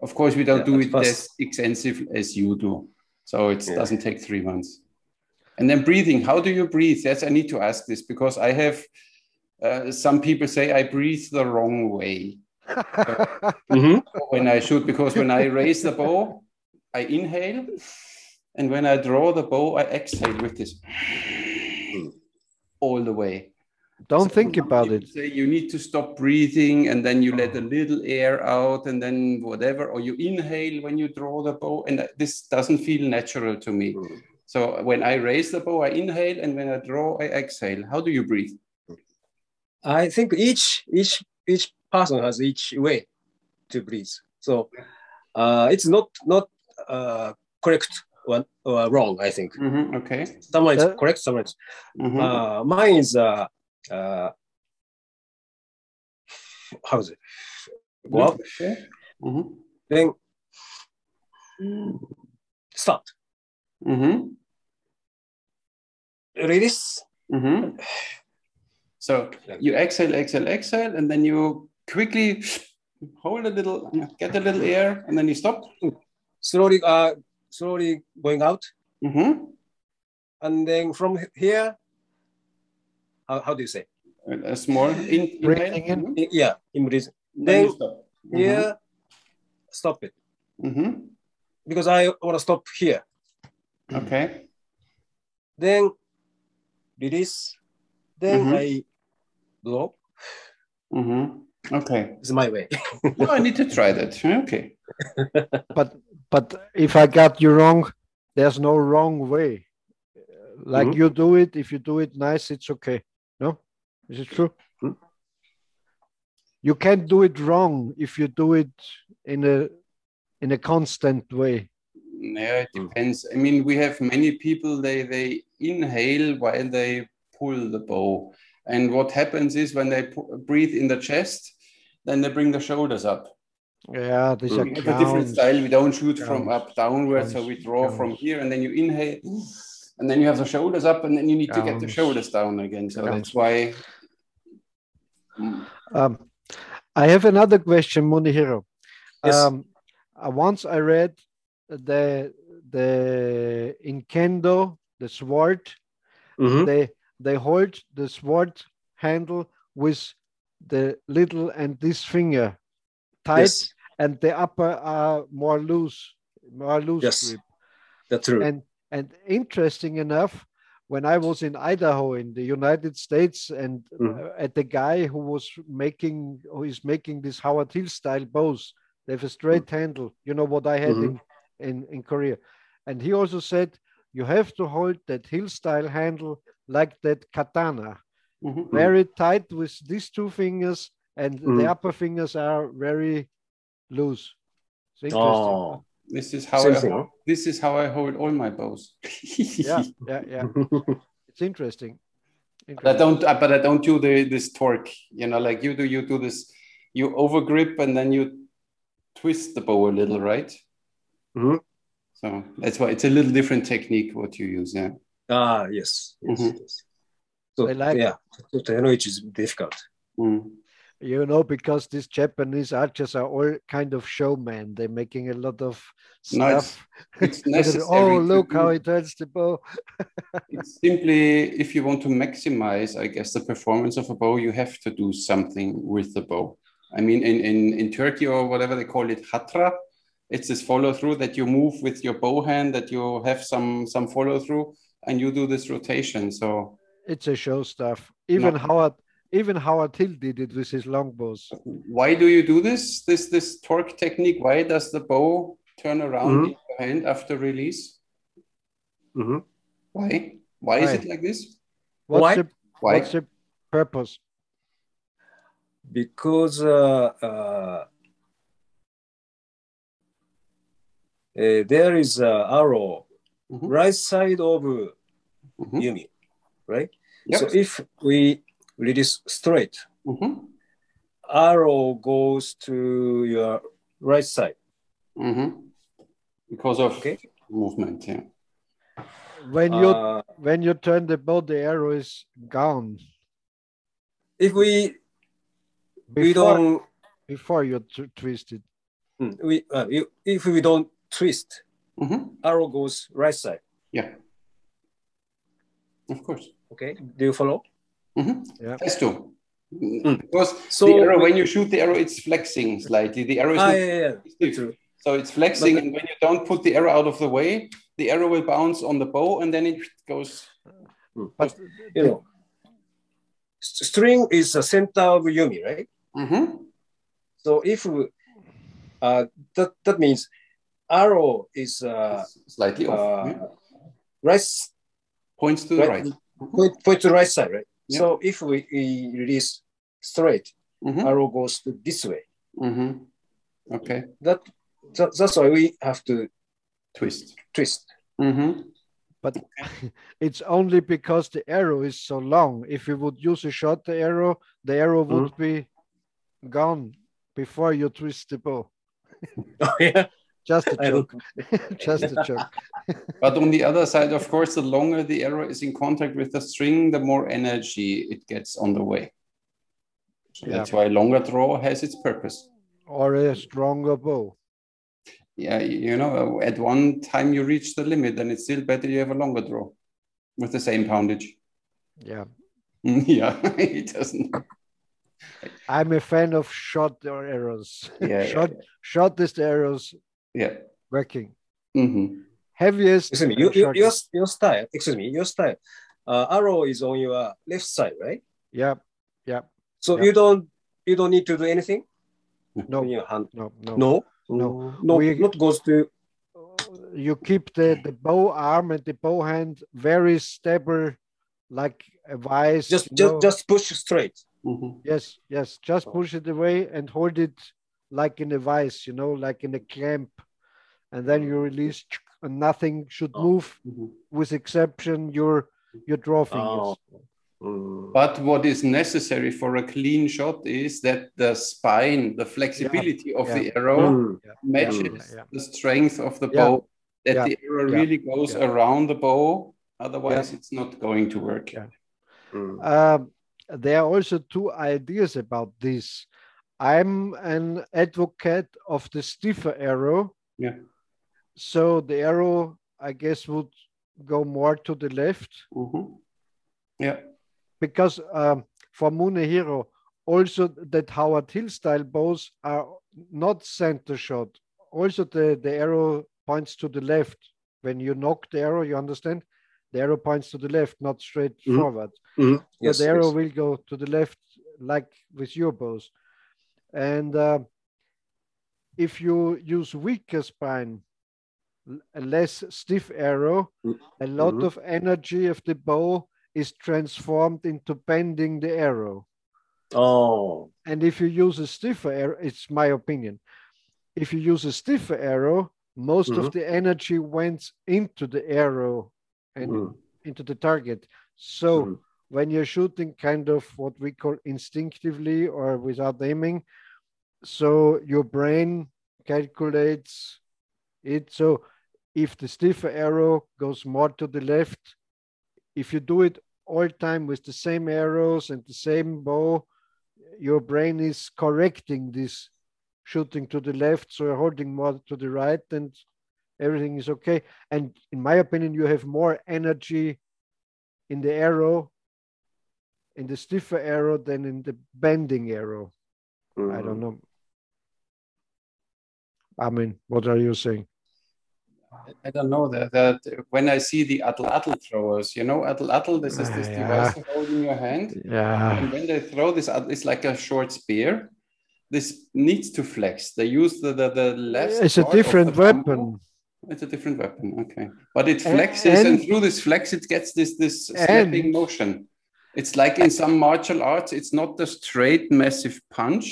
Of course, we don't Yeah, do it first. as extensive as you do. So it Yeah. doesn't take three months. And then breathing, how do you breathe? Yes, I need to ask this because I have uh, some people say I breathe the wrong way hmm when I shoot because when I raise the bow, I inhale, and when I draw the bow, I exhale with this all the way. Don't So think about it. Say you need to stop breathing, and then you let a little air out, and then whatever, or you inhale when you draw the bow, and this doesn't feel natural to me. So when I raise the bow, I inhale, and when I draw, I exhale. How do you breathe? I think each each each person has each way to breathe. So uh, it's not not uh, correct one or wrong. I think Mhm, Okay. someone is Uh, correct, someone is. Mhm. Uh, mine is uh, how is it? Well, Okay. Mhm. then start. Mhm. Release. Mm-hmm. So you exhale, exhale, exhale, and then you quickly hold a little, get a little air, and then you stop. Slowly, uh, slowly going out, Mm-hmm. and then from here, how, how do you say? A small in, Breathing in. Mhm. Yeah, in breathing. Then you Then stop. Mhm. Here, stop it Mhm. because I want to stop here. Okay. Then release. Then Mhm. I blow. Mhm. Okay. It's my way. No, I need to try that. Okay. but but if I got you wrong, there's no wrong way. Like Mhm. you do it, if you do it nice, it's okay. Is it true? Mhm. You can't do it wrong if you do it in a in a constant way. Yeah, it depends. I mean, we have many people, they, they inhale while they pull the bow. And what happens is when they breathe in the chest, then they bring the shoulders up. Yeah, these are We have a different style. We don't shoot from up downwards, so we Counts. draw from here, and then you inhale, and then you have the shoulders up, and then you need to get the shoulders down again. So Counts. that's why. Mm, Um, I have another question, Munehiro. Yes. Um, uh, once I read the the in kendo the sword Mhm. they they hold the sword handle with the little and this finger tight Yes, and the upper are more loose more loose Yes. grip that's true. and and interesting enough when i was in idaho in the united states and Mhm. uh, at the guy who was making who is making this howard hill style bows they have a straight handle. You know what i had Mhm. in, in in korea. And he also said you have to hold that hill style handle like that katana. Mhm. very tight with these two fingers and the upper fingers are very loose. It's interesting. Oh, This is how Same I thing, hold, this is how I hold all my bows. yeah yeah yeah it's interesting, But I interesting. don't. uh, But I don't do the this torque. You know, like you do. You do this. You overgrip and then you twist the bow a little, right? Mhm. So that's why it's a little different technique what you use. Yeah. ah, yes. yes, Mhm. yes. So I like yeah, so technology is difficult. Mm. You know because these japanese archers are all kind of showmen they're making a lot of Nice. stuff It's Look at oh look do- how he turns the bow It's simply if you want to maximize, I guess, the performance of a bow, you have to do something with the bow. I mean, in in, in Turkey or whatever they call it, hatra. It's this follow through that you move with your bow hand, that you have some some follow through. and you do this rotation. So It's a show stuff. Even No. Howard, even Howard Hill did it with his longbows. why do you do this? This this torque technique? Why does the bow turn around Mhm. in your hand after release? Mhm. Why? Why is Why? it like this? What's Why? the Why? what's the purpose? Because uh, uh, uh, there is a arrow Mhm. right side of Mhm. Yumi, right? Yep. So if we release straight, Mhm. arrow goes to your right side. Mhm. Because of Okay. movement, yeah. When you Uh, when you turn the boat, the arrow is gone if we we before don't before you t- twist it. mm, we uh, you- if we don't twist, Mhm. arrow goes right side. Yeah. Of course. Okay, do you follow? Mhm. Yeah. Has to. Because So the arrow, when you shoot the arrow, it's flexing slightly. The arrow is Ah, not yeah, yeah, yeah. True. So it's flexing, But- and when you don't put the arrow out of the way, the arrow will bounce on the bow, and then it goes. Mm. But you know, string is the center of Yumi, right? Mhm. So if uh, that that means arrow is uh, slightly off. uh, yeah. right Points to the right, right. point, point to the right side, right? Yeah. So if we, we release straight, Mhm. arrow goes to this way. Mhm. Okay. That, that that's why we have to Twist. twist. Mhm. but it's only because the arrow is so long. If you would use a shorter arrow, the arrow would be gone before you twist the bow. Oh yeah, Just a joke. Just a joke. But on the other side, of course, the longer the arrow is in contact with the string, the more energy it gets on the way. So Yeah. That's why longer draw has its purpose. Or a stronger bow. Yeah, you know, at one time you reach the limit, then it's still better you have a longer draw with the same poundage. Yeah. Mm, yeah, it doesn't. I'm a fan of short arrows. Yeah, yeah, short, shortest arrows Yeah. working. mm-hmm. Heaviest. excuse me. You, you, your your style. Excuse me. Your style. Uh, arrow is on your left side, right? Yeah. Yeah. So Yeah. you don't you don't need to do anything. No. in your hand. No. No. No, No. no, We- not goes to. you keep the, the bow arm and the bow hand very stable, like a vice. Just just know. just push straight. Mhm. yes, yes. Just push it away and hold it like in a vice, you know, like in a clamp, and then you release, and nothing should Oh. move, Mhm. with exception your your draw fingers. Mm. But what is necessary for a clean shot is that the spine, the flexibility of the arrow Mm. matches Yeah, yeah. the strength of the Yeah. bow, that Yeah. the arrow Yeah. really goes Yeah. around the bow. Otherwise, Yeah. it's not going to work. Yeah. Mm. Um, there are also two ideas about this. I'm an advocate of the stiffer arrow. Yeah. So the arrow, I guess, would go more to the left Mhm. Yeah. because um, for Munehiro, also that Howard Hill style bows are not center shot. Also, the, the arrow points to the left. When you knock the arrow, you understand? The arrow points to the left, not straight Mhm. forward. Mm. So Yes, the arrow yes. will go to the left, like with your bows. And uh, if you use weaker spine, a less stiff arrow, Mm. a lot Mhm. of energy of the bow is transformed into bending the arrow. Oh. And if you use a stiffer arrow, it's my opinion. If you use a stiffer arrow, most of Mhm. the energy went into the arrow and Mm. into the target. So Mhm. when you're shooting kind of what we call instinctively or without aiming, so your brain calculates it. So if the stiffer arrow goes more to the left, if you do it all time with the same arrows and the same bow, your brain is correcting this shooting to the left, so you're holding more to the right, and everything is okay. And in my opinion, you have more energy in the arrow, in the stiffer arrow than in the bending arrow. I don't mm-hmm. know. I mean, what are you saying? I don't know that, that when I see the atlatl throwers, you know, atlatl, this is this Yeah. device you hold in your hand. Yeah. And when they throw this, atl- it's like a short spear. This needs to flex. They use the the, the left. It's a different bamboo. weapon. It's a different weapon. Okay, but it flexes, and, and- through this flex, it gets this this snapping motion. It's like in some martial arts. It's not the straight massive punch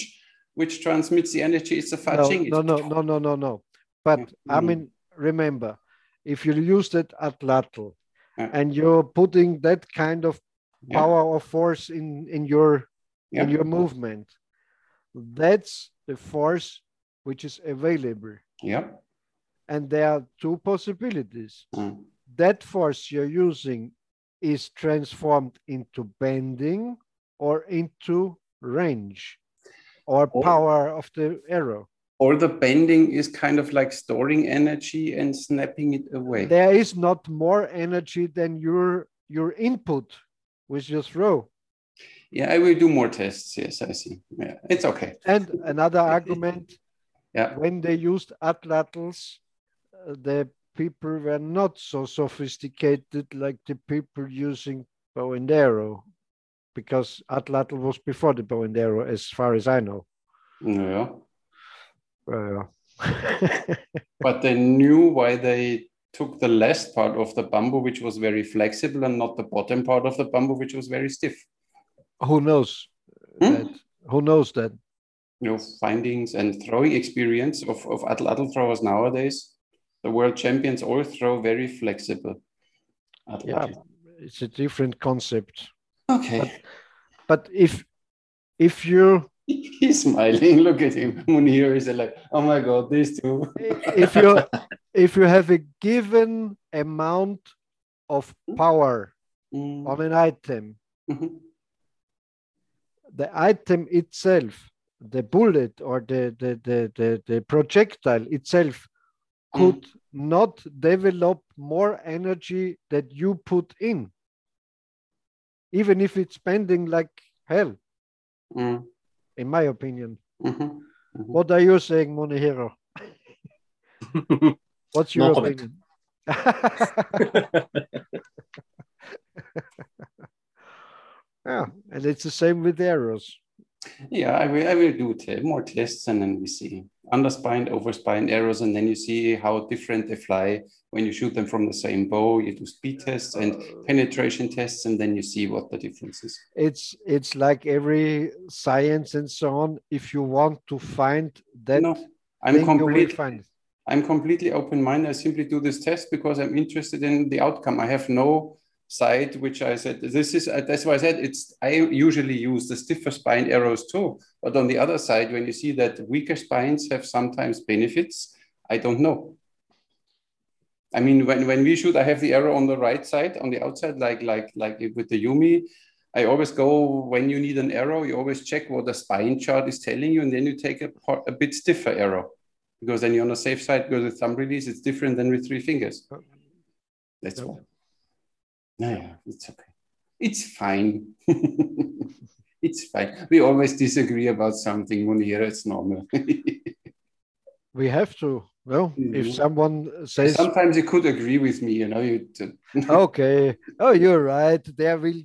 which transmits the energy. It's a No, fudging. no, It's- no, no, no, no, no. But I Mm. mean, remember, if you use that atlatl Yeah. and you're putting that kind of Yeah. power or force in in your Yeah. in your movement, that's the force which is available. Yeah. And there are two possibilities. Mm. That force you're using is transformed into bending or into range or power of the arrow. Or the bending is kind of like storing energy and snapping it away. There is not more energy than your your input with your throw. Yeah, I will do more tests. Yes, I see. Yeah, it's okay. And another argument, Yeah. when they used atlatls, uh, the people were not so sophisticated like the people using bow and arrow, because atlatl was before the bow and arrow, as far as I know. Yeah. Uh, But they knew why they took the last part of the bamboo, which was very flexible, and not the bottom part of the bamboo, which was very stiff. who knows Hmm? that? Who knows that? You know, findings and throwing experience of, of atlatl throwers nowadays, the world champions all throw very flexible. atl Yeah, it's a different concept. Okay. But if if you He's smiling. Look at him. Munir is like, oh my god, these two. if you if you have a given amount of power Mm, on an item mhm. the item itself the bullet or the the the the, the projectile itself could not develop more energy that you put in even if it's spending like hell Mm, in my opinion. Mhm. what are you saying munehiro what's your No opinion? Yeah and it's the same with arrows. Yeah, I will, I will do te- more tests and then we see. Underspined, overspined arrows, and then you see how different they fly when you shoot them from the same bow. You do speed tests and penetration tests, and then you see what the difference is. it's it's like every science and so on if you want to find that no, I'm thing, you will completely, find it. I'm completely open-minded. I simply do this test because I'm interested in the outcome. I have no side which I said this is. uh, That's why I said it's. I usually use the stiffer spine arrows too, but on the other side, when you see that weaker spines have sometimes benefits, I don't know. I mean, when, when we shoot, I have the arrow on the right side, on the outside, like like like with the Yumi. I always go when you need an arrow, you always check what the spine chart is telling you, and then you take a, part, a bit stiffer arrow because then you're on the safe side. Because with thumb release, it's different than with three fingers. That's No. why. No, yeah, it's okay. It's fine. it's fine. We always disagree about something, Munira. It's normal. we have to well if Mhm. someone says Sometimes you could agree with me, you know. You okay oh you're right there will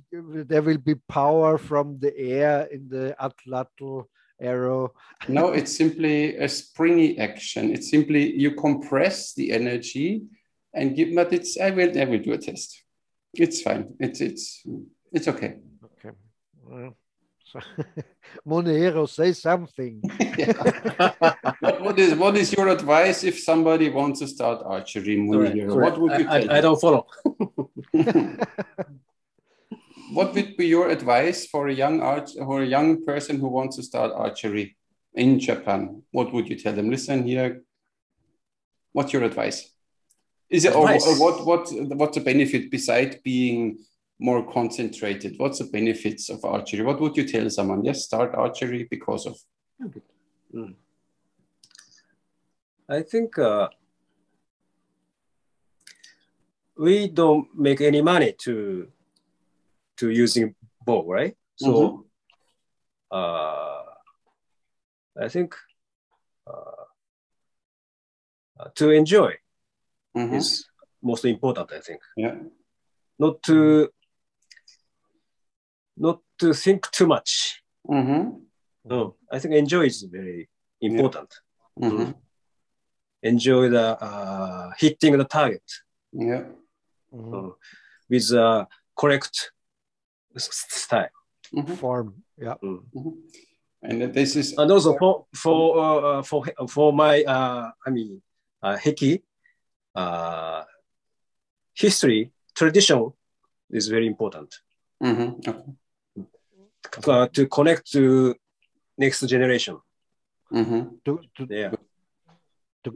there will be power from the air in the atlatl arrow no, it's simply a springy action. It's simply you compress the energy and give. But it's. I will. I will do a test. It's fine. It's. It's. It's okay. okay well, monero say something what, what is what is your advice if somebody wants to start archery, Munir? Sorry, What would you I, tell I, I don't follow. what would be your advice for a young arch or a young person who wants to start archery in Japan? What would you tell them? Listen here. What's your advice? Is it or, Advice? or what what what's the benefit beside being more concentrated? What's the benefits of archery? What would you tell someone? Yes, start archery because of I think uh, we don't make any money to to using bow, right? So uh, I think uh, uh, to enjoy Mhm. is most important, I think. Yeah. Not to not to think too much. Mhm. No, I think enjoy is very important. Mhm. Enjoy the uh, hitting the target Yeah. Mhm. uh, with uh, correct s- s- style. Mhm. Form. Yeah. Mm. And this is And also for for uh, for for my uh, I mean uh, Heki uh, history tradition is very important Mhm. Okay. Uh, to connect to next generation. Mhm. To to Yeah,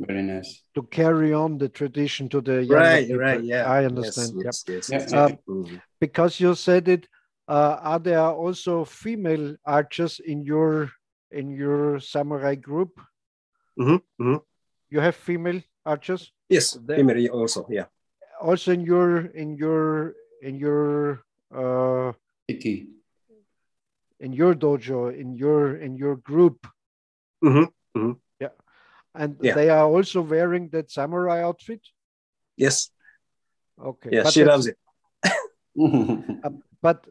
Very nice. to carry on the tradition to the younger right, people. right. Yeah, I understand. Yep. Yes, yes, Yeah. yes, Um, Mm. Because you said it, uh, are there also female archers in your in your samurai group? Mhm, mhm. You have female archers Yes, There- memory also. Yeah. also in your in your in your uh, Icky in your dojo in your in your group, Mhm. and Yeah. they are also wearing that samurai outfit. Yes. Okay. Yeah, but she that's- loves it. But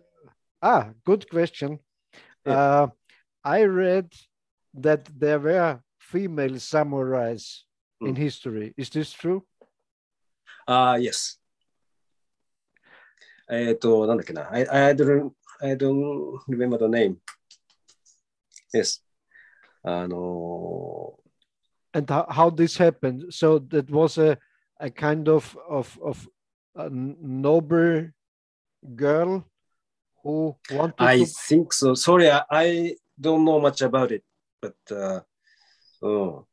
ah, good question. Uh, I read that there were female samurais in Mm. history. Is this true? Ah, yes. えっと、なんだっけな。I, I don't, I don't remember the name. Yes. あの And how, how this happened? So that was a a kind of of of a noble girl who wanted to. I to think so. Sorry, I, I don't know much about it, but uh, oh,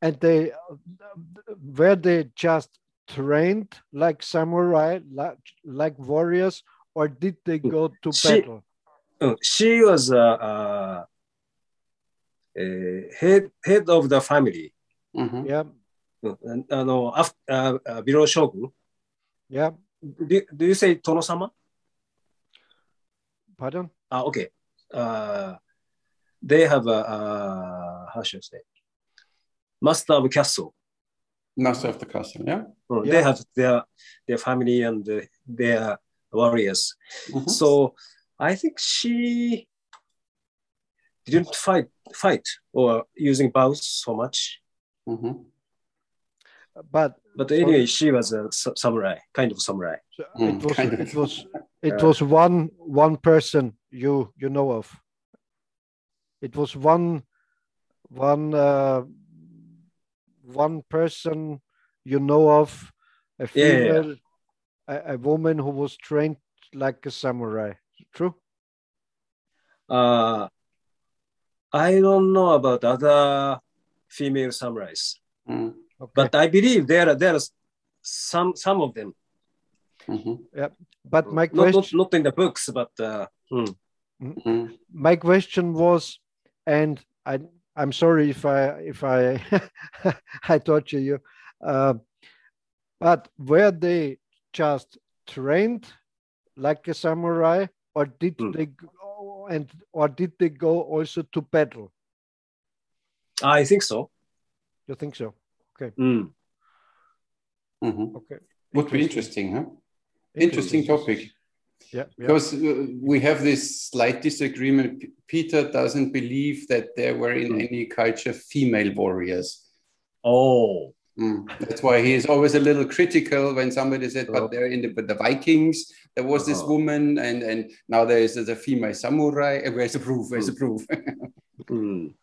and they were they just trained like samurai like like warriors or did they hmm. go to she, battle? Hmm. She was a, head head of the family. Mm -hmm. Yeah. And, uh, no, after, uh, uh, below Shogun. Yeah. Do, do you say Tono-sama? Pardon? Ah, okay. Uh, they have a, uh, how should I say? Master of castle. Master of the castle, yeah. Hmm. Yeah. They have their their family and their warriors. Mhm. So I think she didn't fight fight or using bows so much. Mhm. but But anyway, she was a samurai, kind of samurai. So Mm, it was kind of. it was it was one one person you you know of. It was one one uh, one person you know of, a Yeah, yeah, yeah. Female, A, a woman who was trained like a samurai. True. Uh, I don't know about other female samurais, Mm. Okay. but I believe there are there are some some of them. Mhm. but my not, not, question not in the books, but uh, hmm. Mhm. my question was, and I I'm sorry if I if I I torture you, uh, but were they just trained like a samurai, or did Hmm. they go and or did they go also to battle? I think so. You think so? Mm. Mhm. Okay. Would be interesting, huh? Interesting topic. Yeah. yeah. Because uh, we have this slight disagreement. P- Peter doesn't believe that there were in Mm. any culture female warriors. Oh, Mm. That's why he is always a little critical when somebody said, Oh. "But there in the, but the Vikings, there was this Oh. woman, and and now there is a female samurai. Uh, Where's the proof? Where's the proof?" mm.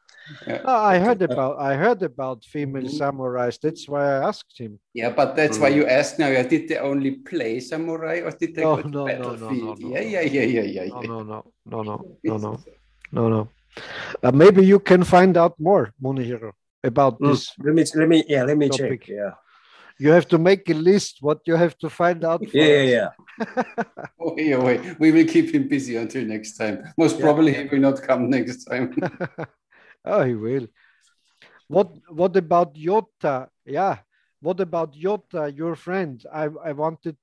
Oh, I heard about I heard about female Mhm. samurais. That's why I asked him. yeah, but that's why Mm. you ask now. yeah, Did they only play samurai, or did they No, go to no, no, no, battlefield? no, no, yeah, no. yeah, yeah, yeah, yeah, No, yeah. no, no, no, no, no, no, no, no. Uh, maybe you can find out more, Munehiro, about Mm. this. Let me let me yeah let me Topic. check. Yeah. You have to make a list what you have to find out. For Yeah, yeah, us. yeah. Oh, yeah, wait. We will keep him busy until next time. Most Yeah, probably he will not come next time. oh, he will. What What about Yota? Yeah. What about Yota, your friend? I I wanted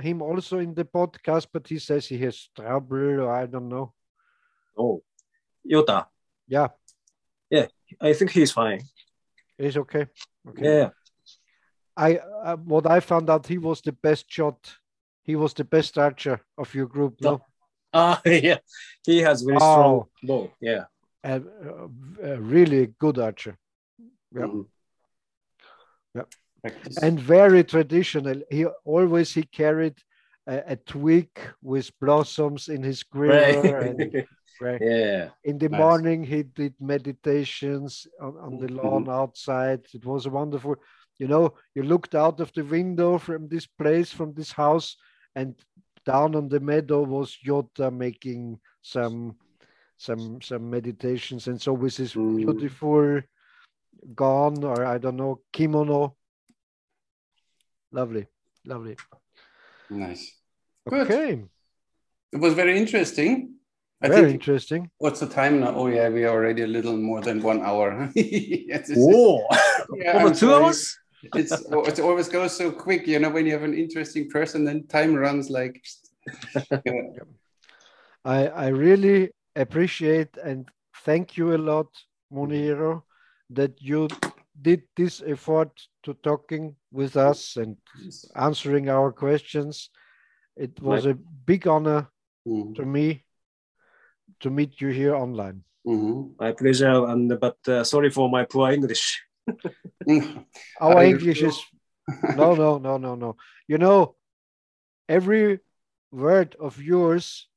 him also in the podcast, but he says he has trouble, or I don't know. Oh, Yota. Yeah, I think he's fine. he's okay. Okay. Yeah. I uh, what I found out he was the best shot. He was the best archer of your group. No, Ah, yeah, he has very strong Oh. bow. Yeah. and uh, uh, really good archer Yeah. Mhm. Practice. and very traditional. He always he carried a, a twig with blossoms in his quiver. Right. Right. yeah. In the Nice. morning, he did meditations on, on the Mhm. lawn outside. It was wonderful. You know, you looked out of the window from this place, from this house, and down on the meadow was Yota making some some some meditations and so with his Mm. beautiful gown or I don't know kimono. Lovely, lovely. Nice. Good. Okay, It was very interesting. I very think interesting. what's the time now? Oh yeah, we are already a little more than one hour. Yes, Whoa. yeah, Over I'm two sorry. hours? It's it always goes so quick, you know, when you have an interesting person, then time runs like yeah. I, I really appreciate and thank you a lot, Moniro, that you did this effort to talking with us and answering our questions. It was a big honor Mhm. to me to meet you here online. Mhm. My pleasure. And but uh, sorry for my poor English. Our English is no, no, no, no, no. You know, every word of yours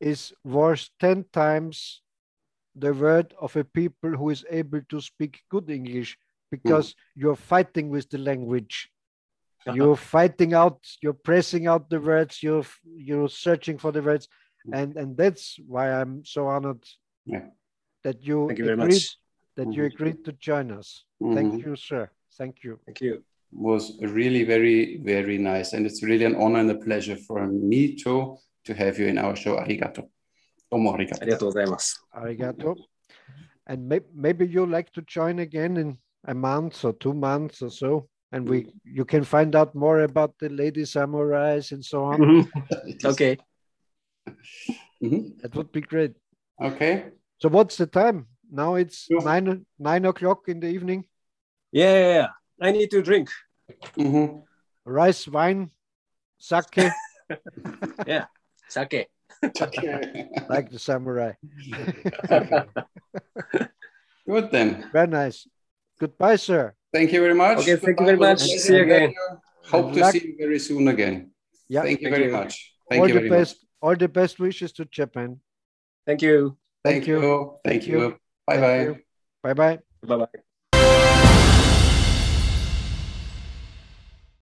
is worth 10 times the word of a people who is able to speak good English because you're fighting with the language. You're fighting out, you're pressing out the words, you're you're searching for the words. Mm. and and that's why i'm so honored yeah. that you, thank you agreed, much. that mm -hmm. you mm-hmm. agreed to join us mm -hmm. thank mm-hmm. you sir thank you thank you it was really very very nice and it's really an honor and a pleasure for me too to have you in our show arigato domo arigato arigato gozaimasu arigato and may, maybe you like to join again in a month or two months or so and we you can find out more about the lady samurais and so on. Mm-hmm. okay. Mhm. That would be great. okay So what's the time? Now it's Sure. nine nine o'clock in the evening. Yeah, yeah, yeah. I need to drink. Mhm. Rice, wine, sake, yeah, Sake. like the samurai. good then Very nice. Goodbye, sir. thank you very much Okay, thank you very much. It See you again. hope to see you very soon again Yeah. thank you Thank very you. much thank all you the very best. much All the best wishes to Japan. Thank you. thank you thank Thank you. you bye Thank bye you. Bye bye. Bye bye.